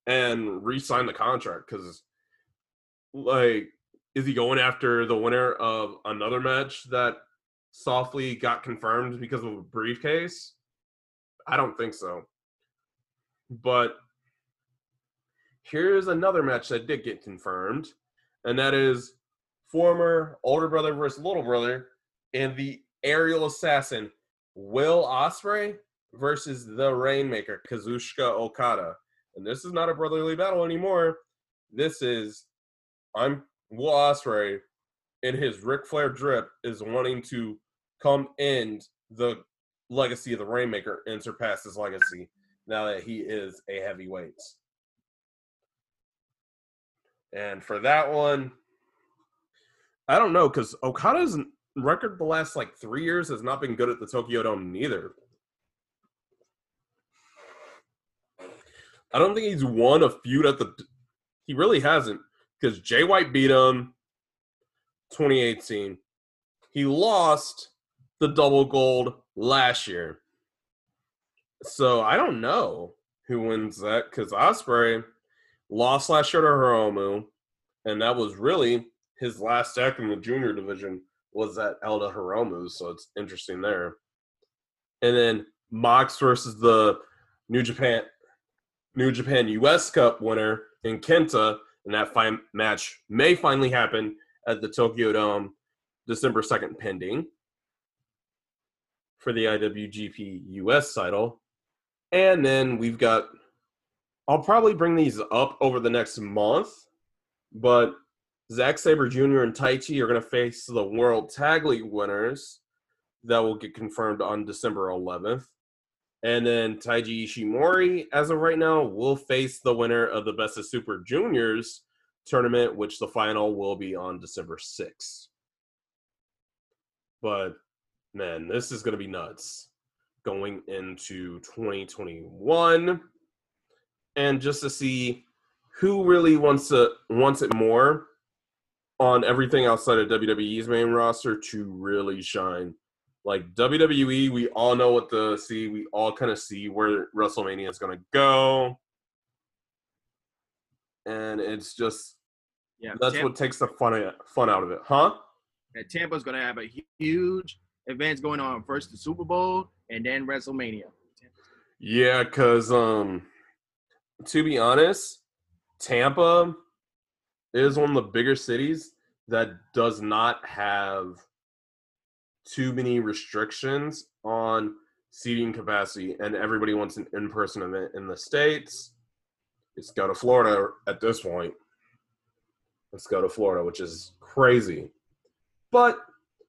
and re-sign the contract. Because like, is he going after the winner of another match that softly got confirmed because of a briefcase? I don't think so. But here's another match that did get confirmed, and that is former older brother versus little brother and the aerial assassin Will Ospreay versus the Rainmaker Kazuchika Okada. And this is not a brotherly battle anymore. This is I'm Will Ospreay in his Ric Flair drip is wanting to come end the legacy of the Rainmaker and surpass his legacy now that he is a heavyweight. And for that one, I don't know because Okada's record the last like three years has not been good at the Tokyo Dome neither. I don't think he's won a feud at the. He really hasn't because Jay White beat him 2018. He lost the double gold last year. So I don't know who wins that because Ospreay lost last year to Hiromu, and that was really his last act in the junior division was at Elda Hiromu. So it's interesting there. And then Mox versus the New Japan New Japan US Cup winner in Kenta, and that fi- match may finally happen at the Tokyo Dome December 2nd, pending for the IWGP US title. And then we've got, I'll probably bring these up over the next month, but Zack Sabre Jr. and Taichi are going to face the World Tag League winners that will get confirmed on December 11th. And then Taiji Ishimori, as of right now, will face the winner of the Best of Super Juniors tournament, which the final will be on December 6th. But man, this is going to be nuts going into 2021. And just to see who really wants to wants it more on everything outside of WWE's main roster to really shine. Like WWE, we all know what to see. We all kind of see where WrestleMania is going to go. And it's just Yeah, that's Tampa, what takes the fun fun out of it, huh? And Tampa's going to have a huge events going on. First the Super Bowl, and then WrestleMania. Yeah, cuz um to be honest, Tampa is one of the bigger cities that does not have too many restrictions on seating capacity and everybody wants an in-person event in the states. Let's go to Florida at this point. Let's go to Florida, which is crazy. But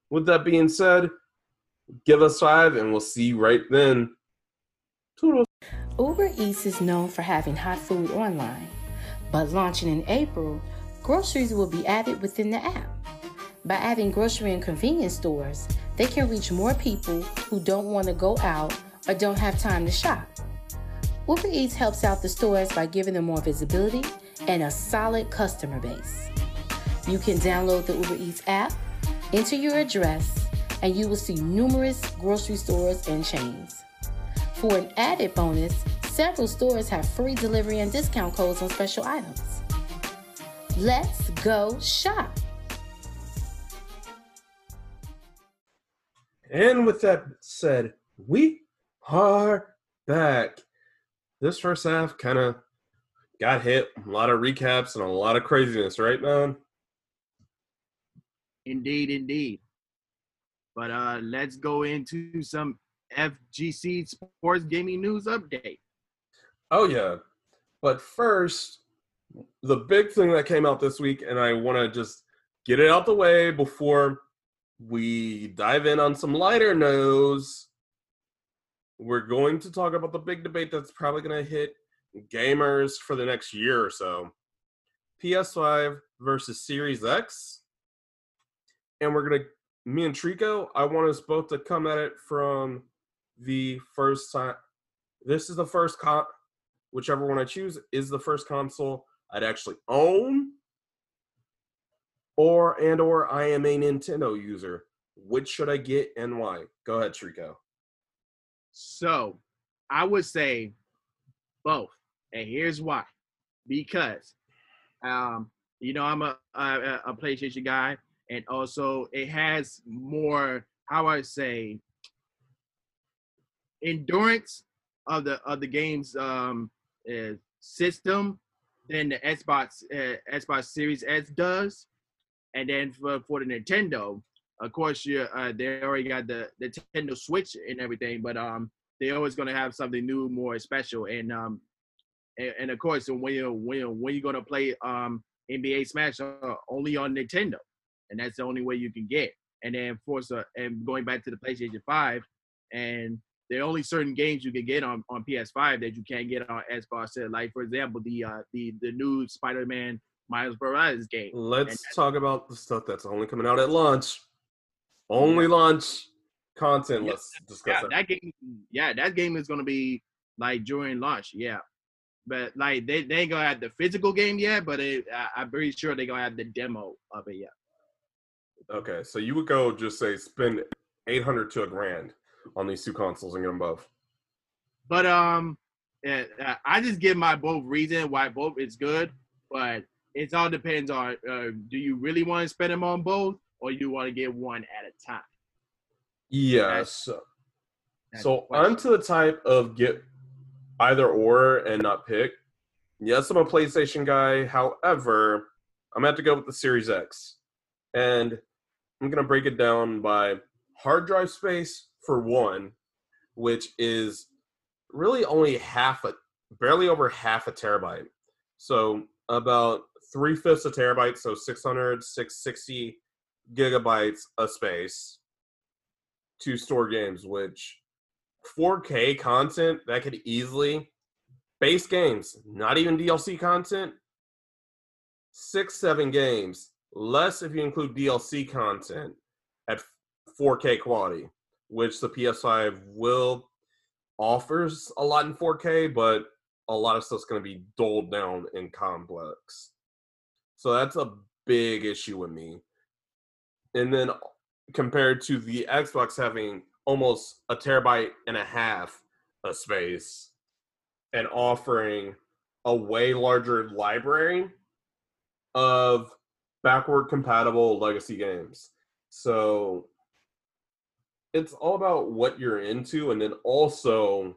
with that being said, give us five and we'll see right then. Uber Eats is known for having hot food online, but launching in April, groceries will be added within the app. By adding grocery and convenience stores, they can reach more people who don't want to go out or don't have time to shop. Uber Eats helps out the stores by giving them more visibility and a solid customer base. You can download the Uber Eats app, enter your address, and you will see numerous grocery stores and chains. For an added bonus, several stores have free delivery and discount codes on special items. Let's go shop. And with that said, we are back. This first half kind of got hit. A lot of recaps and a lot of craziness, right, man? Indeed, indeed. But uh let's go into some FGC sports gaming news update. Oh yeah. But first, the big thing that came out this week, and I want to just get it out the way before we dive in on some lighter news. We're going to talk about the big debate that's probably going to hit gamers for the next year or so. PS5 versus Series X. And we're going to, me and Trico, I want us both to come at it from the first time. This is the first con, whichever one I choose is the first console I'd actually own. Or and or I am a Nintendo user. Which should I get and why? Go ahead, Trico. So I would say both. And here's why. Because um, you know, I'm a, a a PlayStation guy, and also it has more, how I say, endurance of the of the game's um uh, system than the Xbox uh, Xbox Series S does. And then for, for the Nintendo, of course, you uh, they already got the, the Nintendo Switch and everything, but um, they're always gonna have something new, more special, and um, and, and of course, when you when when you're gonna play um NBA Smash uh, only on Nintendo, and that's the only way you can get. And then for uh, and going back to the PlayStation Five, and there are only certain games you can get on, on PS5 that you can't get on Xbox. Like for example, the uh, the the new Spider-Man Miles Morales game. Let's talk about the stuff that's only coming out at launch. Only launch content. Yeah, Let's discuss yeah, that. that game. Yeah, that game is gonna be like during launch. Yeah, but like they they ain't gonna have the physical game yet, but it, I, I'm pretty sure they're gonna have the demo of it. Yeah. Okay, so you would go just say spend eight hundred to a grand on these two consoles and get them both. But um, uh, I just give my both reason why both is good, but it all depends on uh, do you really want to spend them on both or you want to get one at a time. Yes. So, That's so the. I'm to the type of get either or and not pick. Yes, I'm a PlayStation guy. However, I'm gonna have to go with the Series X, and I'm gonna break it down by hard drive space for one, which is really only half a, barely over half a terabyte. So about three fifths a terabyte, so 600, 660 gigabytes of space to store games, which 4K content that could easily base games, not even DLC content, six, seven games, less if you include DLC content at 4K quality, which the PS5 will offers a lot in 4K, but a lot of stuff's going to be doled down in complex. So that's a big issue with me. And then compared to the Xbox having almost a terabyte and a half of space and offering a way larger library of backward compatible legacy games. So it's all about what you're into and then also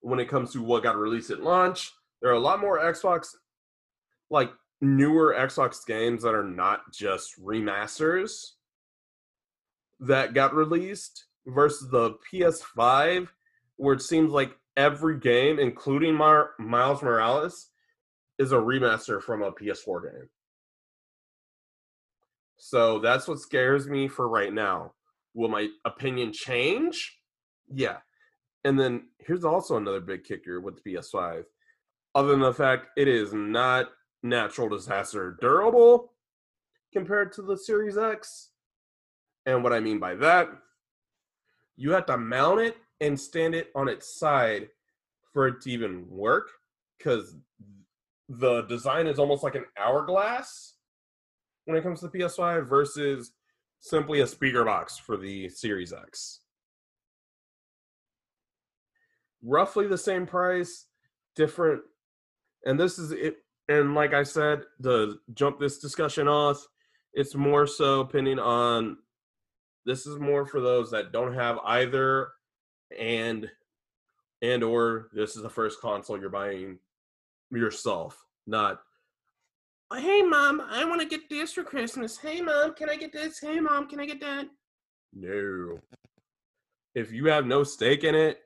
when it comes to what got released at launch, there are a lot more Xbox like newer Xbox games that are not just remasters that got released versus the PS5, where it seems like every game, including Mar- Miles Morales, is a remaster from a PS4 game. So that's what scares me for right now. Will my opinion change? Yeah. And then here's also another big kicker with the PS5. Other than the fact it is not natural disaster durable compared to the Series X. And what I mean by that, you have to mount it and stand it on its side for it to even work because the design is almost like an hourglass when it comes to the PS5 versus simply a speaker box for the Series X. Roughly the same price, different. And this is it. And like I said, to jump this discussion off, it's more so depending on this is more for those that don't have either and and or this is the first console you're buying yourself, not hey mom, I want to get this for Christmas. Hey mom, can I get this? Hey mom, can I get that? No. If you have no stake in it,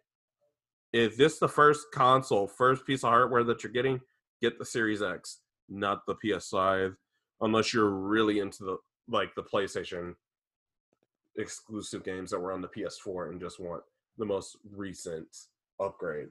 if this the first console, first piece of hardware that you're getting, get the Series X, not the PS5, unless you're really into the like the PlayStation exclusive games that were on the PS4 and just want the most recent upgrade.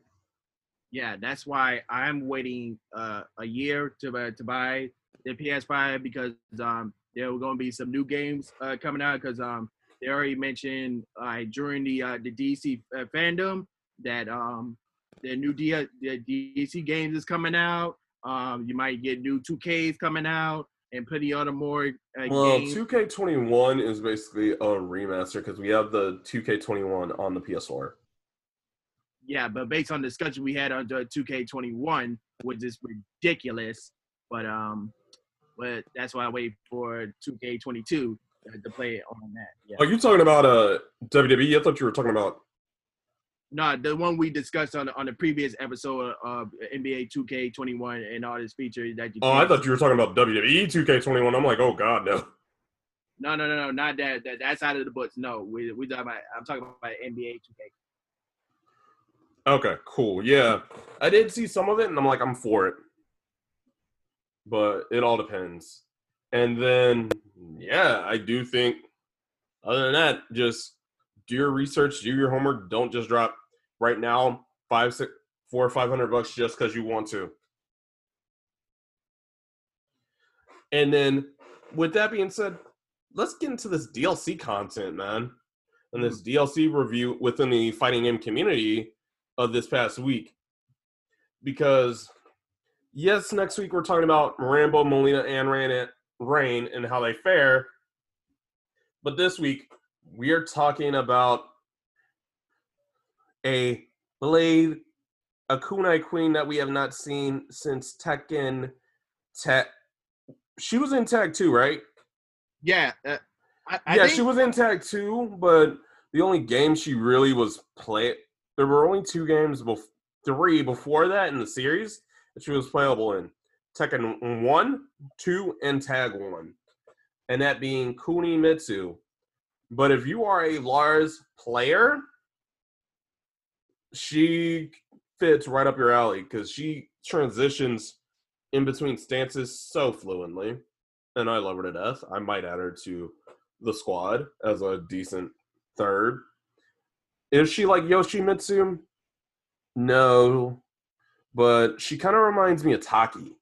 Yeah, that's why I'm waiting uh, a year to uh, to buy the PS5 because um, there were going to be some new games uh, coming out because um, they already mentioned uh, during the uh, the DC uh, fandom that um, the new D- the DC games is coming out. Um, you might get new 2Ks coming out and plenty other more. Uh, well, games. 2K21 is basically a remaster because we have the 2K21 on the PS4. Yeah, but based on the discussion we had on the 2K21, which is ridiculous. But um, but that's why I wait for 2K22 to play it on that. Yeah. Are you talking about uh WWE? I thought you were talking about. No, the one we discussed on on the previous episode of NBA 2K21 and all this features that you. Oh, I thought you were talking about WWE 2K21. I'm like, oh god, no. No, no, no, no, not that. That that's out of the books. No, we we talking about. I'm talking about NBA 2K. Okay, cool. Yeah, I did see some of it, and I'm like, I'm for it but it all depends. And then, yeah, I do think, other than that, just do your research, do your homework. Don't just drop right now five, six, four or five hundred bucks just because you want to. And then, with that being said, let's get into this DLC content, man, and this mm. DLC review within the fighting game community of this past week, because yes, next week we're talking about Rambo, Mileena, and Rain, Rain and how they fare. But this week we are talking about a Blade, a Kunai Queen that we have not seen since Tekken. Tech. She was in Tag 2, right? Yeah. Uh, I, I yeah, think, she was in Tag 2, but the only game she really was play. There were only two games, bef- three before that in the series that she was playable in Tekken 1, 2, and Tag 1. And that being Kunimitsu. But if you are a Lars player, she fits right up your alley because she transitions in between stances so fluently. And I love her to death. I might add her to the squad as a decent third. Is she like Yoshimitsu? No, but she kind of reminds me of Taki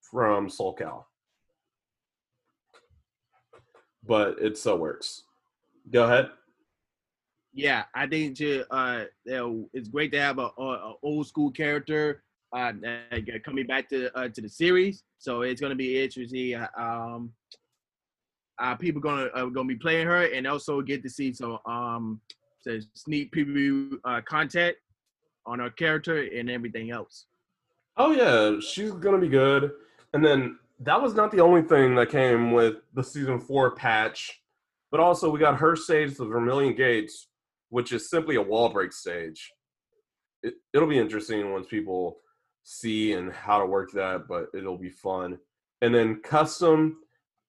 from Soul Cal. But it still works. Go ahead. Yeah, I think to, uh, it's great to have a, old school character uh, coming back to uh, to the series. So it's gonna be interesting. Um, uh, people gonna uh, gonna be playing her, and also get to see some um, some sneak preview uh, content on her character and everything else. Oh yeah, she's gonna be good. And then that was not the only thing that came with the season four patch, but also we got her stage, the Vermilion Gates, which is simply a wall break stage. It, it'll be interesting once people see and how to work that, but it'll be fun. And then custom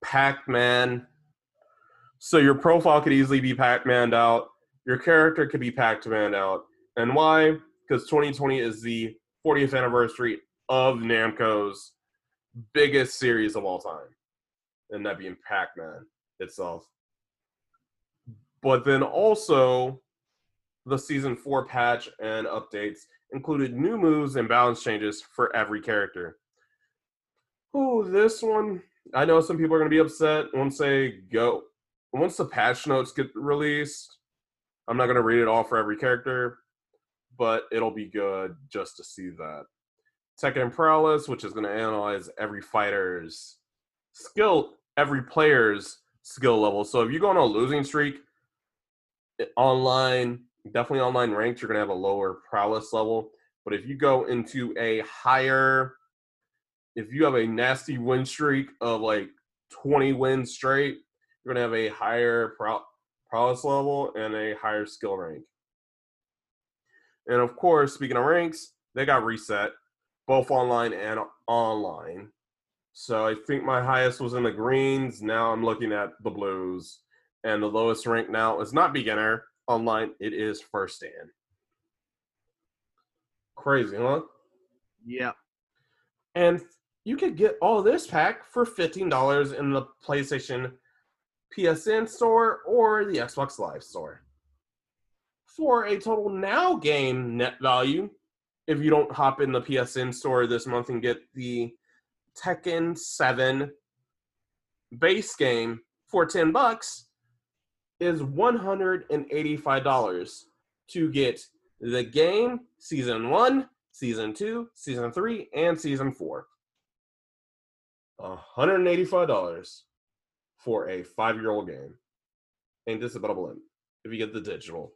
Pac-Man. So your profile could easily be Pac-Man out. Your character could be Pac-Man out. And why? Because 2020 is the 40th anniversary of Namco's biggest series of all time, and that being Pac-Man itself. But then also, the season four patch and updates included new moves and balance changes for every character. Oh, this one. I know some people are going to be upset once they go. Once the patch notes get released, I'm not going to read it all for every character, but it'll be good just to see that. Tekken Prowess, which is going to analyze every fighter's skill, every player's skill level. So if you go on a losing streak, online, definitely online ranked, you're going to have a lower prowess level. But if you go into a higher, if you have a nasty win streak of like 20 wins straight, you're going to have a higher prow- prowess level and a higher skill rank. And of course, speaking of ranks, they got reset both online and online. So I think my highest was in the greens. Now I'm looking at the blues. And the lowest rank now is not beginner online, it is first stand. Crazy, huh? Yeah. And you could get all this pack for $15 in the PlayStation PSN store or the Xbox Live store. For a total now game net value, if you don't hop in the PSN store this month and get the Tekken 7 base game for 10 bucks, is $185 to get the game season 1, season 2, season 3, and season 4. $185 for a five year old game. Ain't this about a? If you get the digital,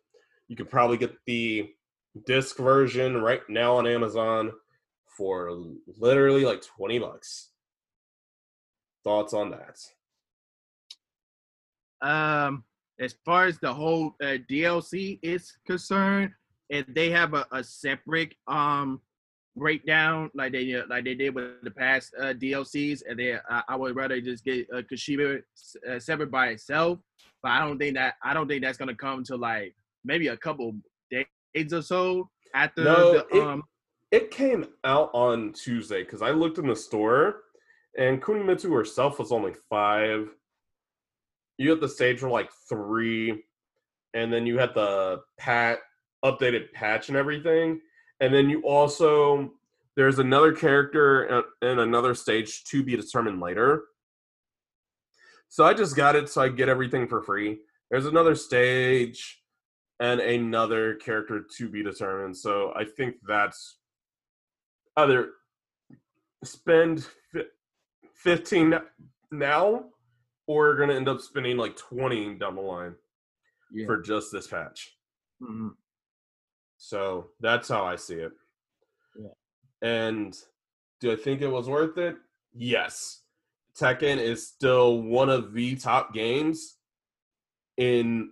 you could probably get the disc version right now on Amazon for literally like 20 bucks. Thoughts on that? Um, as far as the whole uh, DLC is concerned, if they have a, a separate um breakdown like they uh, like they did with the past uh, DLCs, and then I, I would rather just get uh, Kashiba uh, separate by itself. But I don't think that I don't think that's gonna come to like maybe a couple days or so after No, the it- um. It came out on Tuesday because I looked in the store and Kunimitsu herself was only five. You had the stage for like three, and then you had the pat updated patch and everything. And then you also there's another character in another stage to be determined later. So I just got it so I get everything for free. There's another stage and another character to be determined. So I think that's either spend fi- 15 now or you're going to end up spending like 20 down the line Yeah. for just this patch. mhm. So that's how I see it. Yeah. And do I think it was worth it? Yes. Tekken is still one of the top games in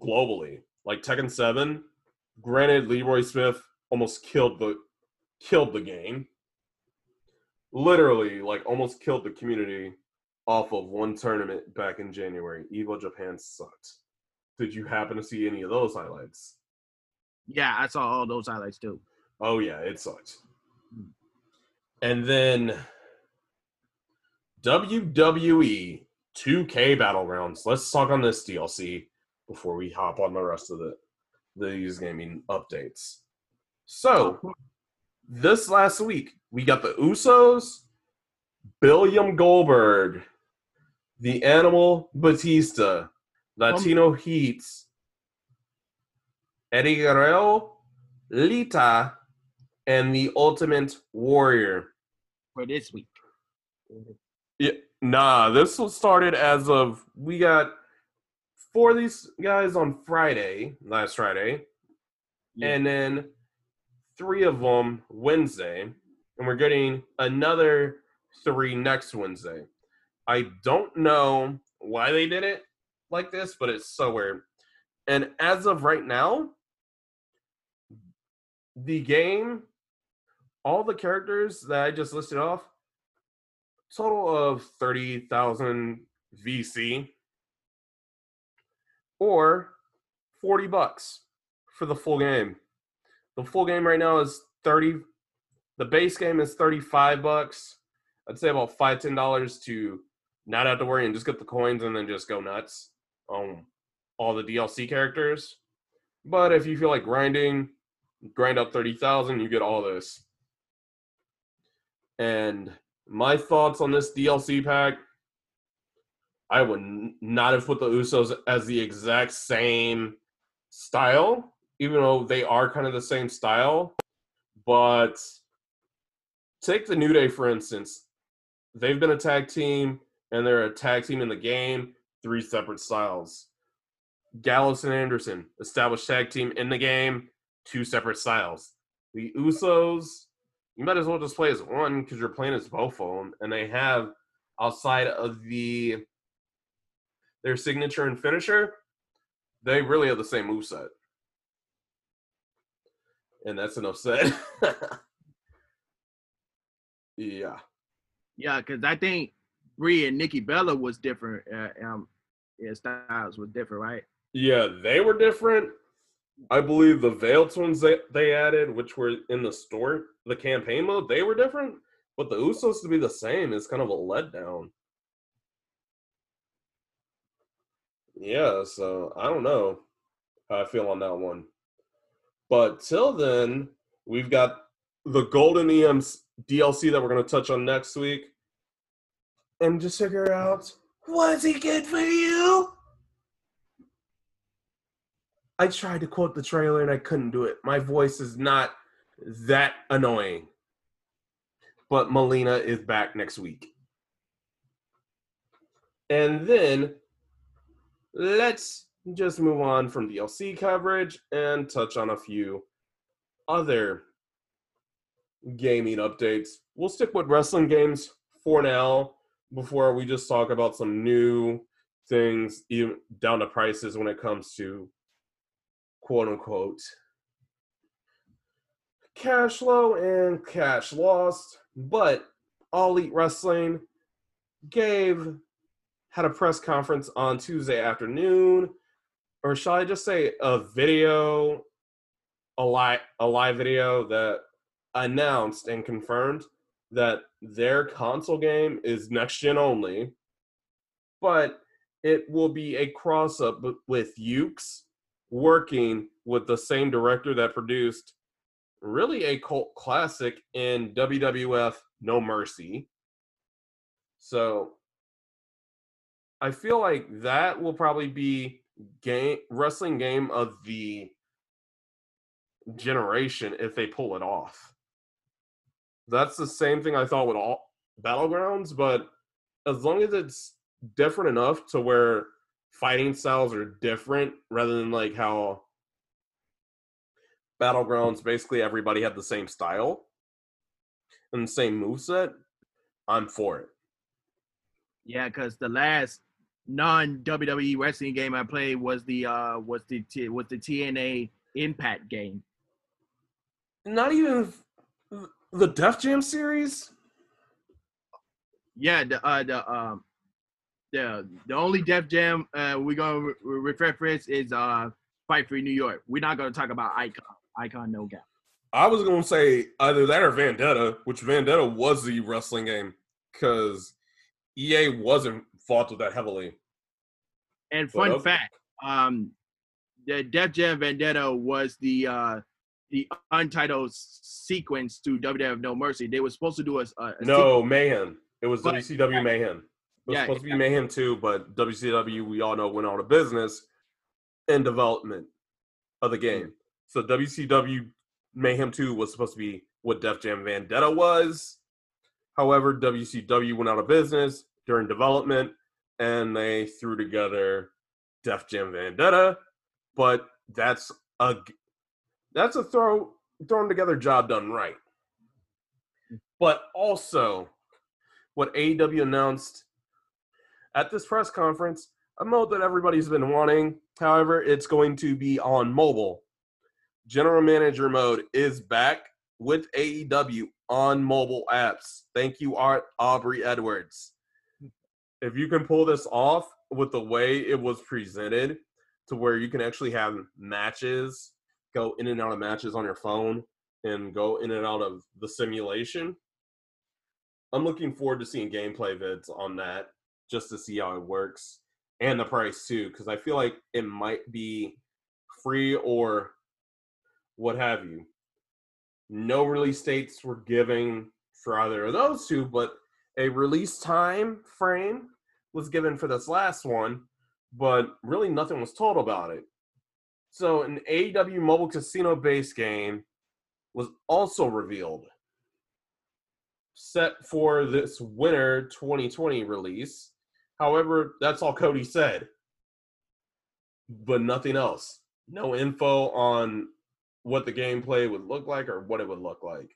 globally. Like Tekken 7, granted Leroy Smith almost killed the killed the game. Literally, like almost killed the community off of one tournament back in January. Evo Japan sucked. Did you happen to see any of those highlights? Yeah, I saw all those highlights too. Oh yeah, it sucked. Hmm. And then WWE 2K Battlegrounds. Let's talk on this DLC before we hop on the rest of the these gaming updates. So oh. this last week we got the Usos, Billiam Goldberg, the Animal Batista, Latino um. Heats, Eddie Guerrero, Lita, and the Ultimate Warrior. for this week. Yeah, nah, this was started as of we got four of these guys on Friday, last Friday, Yeah. and then three of them Wednesday, and we're getting another three next Wednesday. I don't know why they did it like this, but it's so weird. And as of right now, the game, all the characters that I just listed off, total of 30,000 VC or 40 bucks for the full game. The full game right now is 30 the base game is 35 bucks. I'd say about 5 10 dollars to not have to worry and just get the coins and then just go nuts on all the DLC characters. But if you feel like grinding, grind up 30,000, you get all this. And My thoughts on this DLC pack I would not have put the Usos as the exact same style, even though they are kind of the same style. But take the New Day, for instance. They've been a tag team and they're a tag team in the game, three separate styles. Gallows and Anderson, established tag team in the game, two separate styles. The Usos, you might as well just play as one because you're playing as both of them, and they have outside of the their signature and finisher, they really have the same move set. And that's enough said. yeah. Yeah, because I think Brie and Nikki Bella was different. Uh, um, yeah, styles was different, right? Yeah, they were different. I believe the Veil twins they, they added, which were in the store, the campaign mode, they were different. But the Usos to be the same is kind of a letdown. Yeah, so I don't know how I feel on that one. But till then, we've got the Golden EMs DLC that we're going to touch on next week. And just figure out was he good for you? I tried to quote the trailer and I couldn't do it. My voice is not that annoying. But Mileena is back next week. And then let's just move on from DLC coverage and touch on a few other gaming updates. We'll stick with wrestling games for now before we just talk about some new things even down to prices when it comes to quote unquote cash flow and cash lost. But All Elite Wrestling gave had a press conference on Tuesday afternoon, or shall I just say a video, a live a live video that announced and confirmed that their console game is next gen only, but it will be a cross up with Yuke's working with the same director that produced really a cult classic in WWF No Mercy. So I feel like that will probably be game wrestling game of the generation if they pull it off. That's the same thing I thought with all battlegrounds, but as long as it's different enough to where fighting styles are different rather than like how battlegrounds basically everybody had the same style and the same move set, I'm for it. Yeah, because the last non WWE wrestling game I played was the uh was the T- was the TNA Impact game. Not even the Def Jam series. Yeah, the uh the um the the only Def Jam uh we're gonna re- reference is uh Fight for New York. We're not gonna talk about Icon. Icon no gap. I was gonna say either that or Vendetta, which Vendetta was the wrestling game because EA wasn't fought with that heavily. And fun okay. fact, um, the Def Jam Vendetta was the uh, the untitled sequence to WWF No Mercy. They were supposed to do a, a no Mayhem. It was but, WCW Mayhem. It was yeah, supposed to be Mayhem too, but WCW we all know went out of business in development of the game. So WCW Mayhem 2 was supposed to be what Def Jam Vendetta was. However, WCW went out of business during development and they threw together Def Jam Vendetta, but that's a that's a throw thrown together job done right. But also, what AEW announced at this press conference, a mode that everybody's been wanting. However, it's going to be on mobile. General Manager mode is back with AEW on mobile apps. Thank you, Art Aubrey Edwards if you can pull this off with the way it was presented to where you can actually have matches go in and out of matches on your phone and go in and out of the simulation i'm looking forward to seeing gameplay vids on that just to see how it works and the price too because i feel like it might be free or what have you. No release dates were giving for either of those two but A release time frame was given for this last one, but really nothing was told about it. So, an AEW mobile casino based game was also revealed, set for this winter 2020 release. However, that's all Cody said, but nothing else. No info on what the gameplay would look like or what it would look like.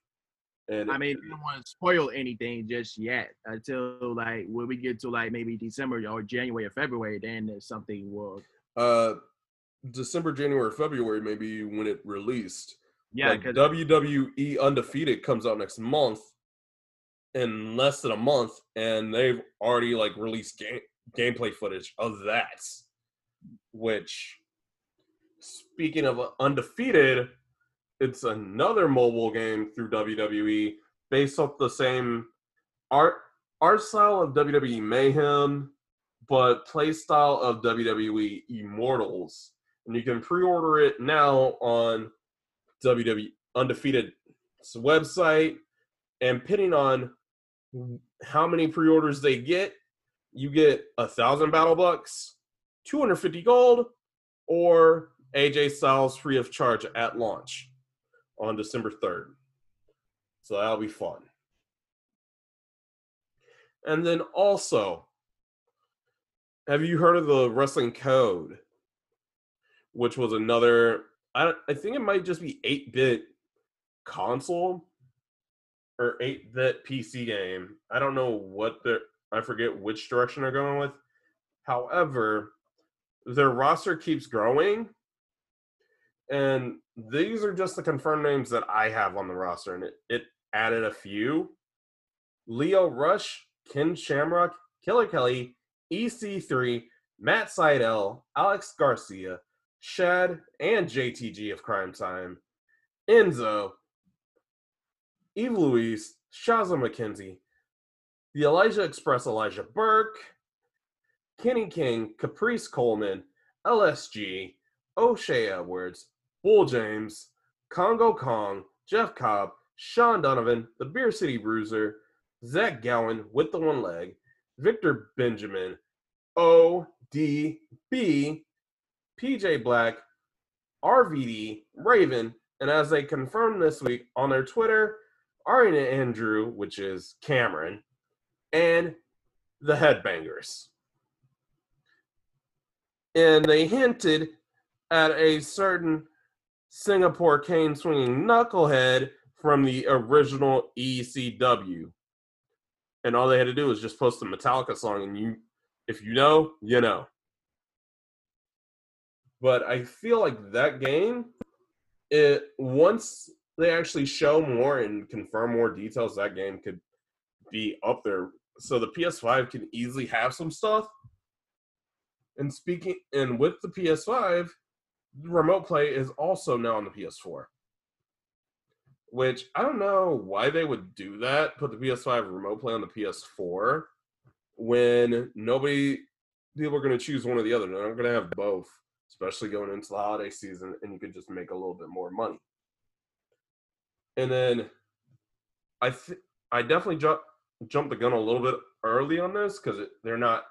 And I mean, I don't want to spoil anything just yet until like when we get to like maybe December or January or February, then something will. Uh, December, January, February, maybe when it released. Yeah, like WWE Undefeated comes out next month in less than a month, and they've already like released game gameplay footage of that. Which, speaking of undefeated, it's another mobile game through WWE based off the same art art style of WWE Mayhem, but play style of WWE Immortals and you can pre-order it now on WWE Undefeated's website. And depending on how many pre-orders they get, you get a thousand battle bucks, 250 gold, or AJ Styles free of charge at launch on December 3rd. So that'll be fun. And then also, have you heard of the Wrestling Code? which was another. I I think it might just be eight bit console or eight bit PC game. I don't know what they're. I forget which direction they're going with. However, their roster keeps growing, and these are just the confirmed names that I have on the roster, and it, it added a few. Leo Rush, Ken Shamrock, Killer Kelly, EC3, Matt Sydal, Alex Garcia, Shad, and JTG of Crime Time, Enzo, Eve Louise, Shazza McKenzie, the Elijah Express Elijah Burke, Kenny King, Caprice Coleman, LSG, O'Shay Edwards, Bull James, Congo Kong, Jeff Cobb, Sean Donovan, the Beer City Bruiser, Zach Gowen with the one leg, Victor Benjamin, ODB, PJ Black, RVD, Raven, and as they confirmed this week on their Twitter, Ariane Andrew, which is Cameron, and the Headbangers. And they hinted at a certain Singapore cane swinging knucklehead from the original ECW. And all they had to do was just post a Metallica song, and you, if you know, you know. But I feel like that game, it once they actually show more and confirm more details, that game could be up there. So the PS5 can easily have some stuff. And speaking and with the PS5, remote play is also now on the PS4. Which I don't know why they would do that, put the PS5 remote play on the PS4 when nobody people are going to choose one or the other. They're not going to have both especially going into the holiday season, and you could just make a little bit more money. And then I th- I definitely jump jumped the gun a little bit early on this because they're not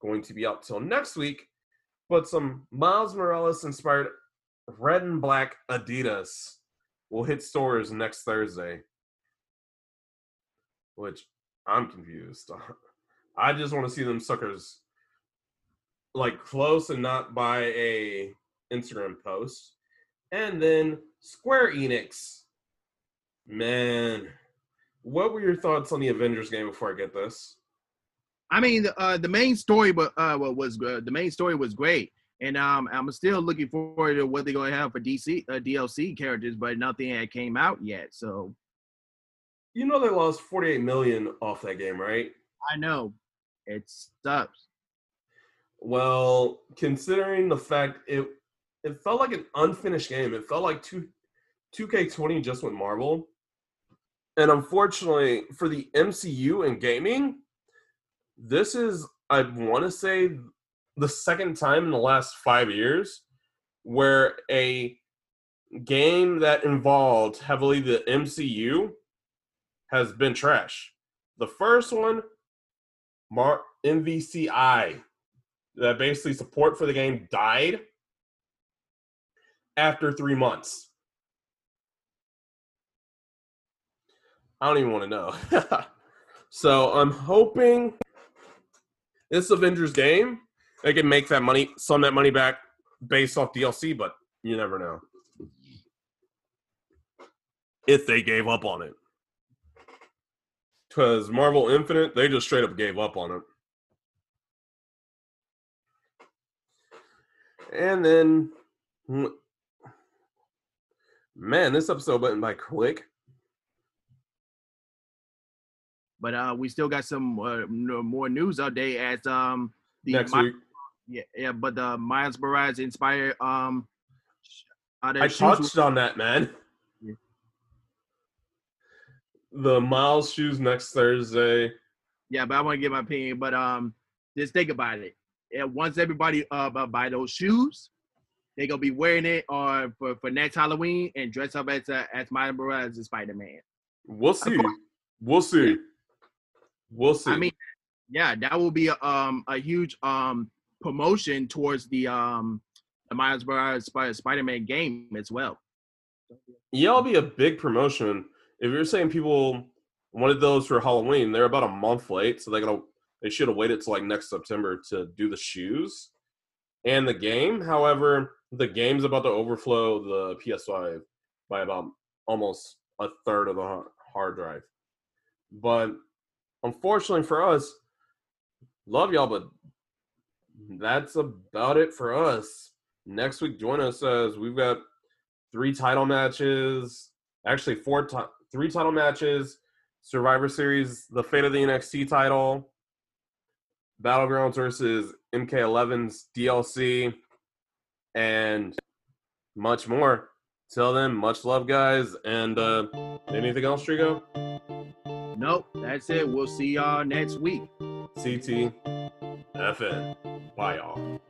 going to be out till next week. But some Miles Morales inspired red and black Adidas will hit stores next Thursday. Which I'm confused. I just want to see them suckers like close and not by a Instagram post. And then Square Enix. Man, what were your thoughts on the Avengers game before I get this? I mean, uh, the main story, but uh, was uh, the main story was great, and um, I'm still looking forward to what they're going to have for DC uh, DLC characters, but nothing had came out yet. So, you know, they lost 48 million off that game, right? I know, it sucks. Well, considering the fact it it felt like an unfinished game. It felt like two 2K20 just went Marvel. And unfortunately for the MCU and gaming, this is I want to say the second time in the last 5 years where a game that involved heavily the MCU has been trash. The first one, Mar- MVCI, that basically support for the game died after three months. I don't even want to know. so I'm hoping this Avengers game they can make that money, some that money back based off DLC, but you never know if they gave up on it. Because Marvel Infinite, they just straight up gave up on it. And then, man, this episode went by quick. But uh, we still got some uh, more news update as um the next week. Yeah, yeah, but the Miles Morales inspired um. I touched on that, man. Yeah. The Miles shoes next Thursday. Yeah, but I want to get my opinion. But um, just think about it. And once everybody uh buy those shoes, they gonna be wearing it on uh, for, for next Halloween and dress up as uh, as Miles Morales as Spider Man. We'll see. We'll see. We'll see. I mean, yeah, that will be a, um a huge um promotion towards the um the Miles Morales Spider Man game as well. Yeah, it'll be a big promotion. If you're saying people wanted those for Halloween, they're about a month late, so they're gonna they should have waited till like next September to do the shoes and the game. However, the game's about to overflow the PS5 by about almost a third of the hard drive. But unfortunately for us, love y'all, but that's about it for us. Next week, join us as we've got three title matches. Actually, four, three title matches. Survivor Series, the fate of the NXT title, Battlegrounds versus MK11's DLC, and much more. Till then, much love, guys. And uh, anything else, Trico? Nope, that's it. We'll see y'all next week. CT FN. Bye, y'all.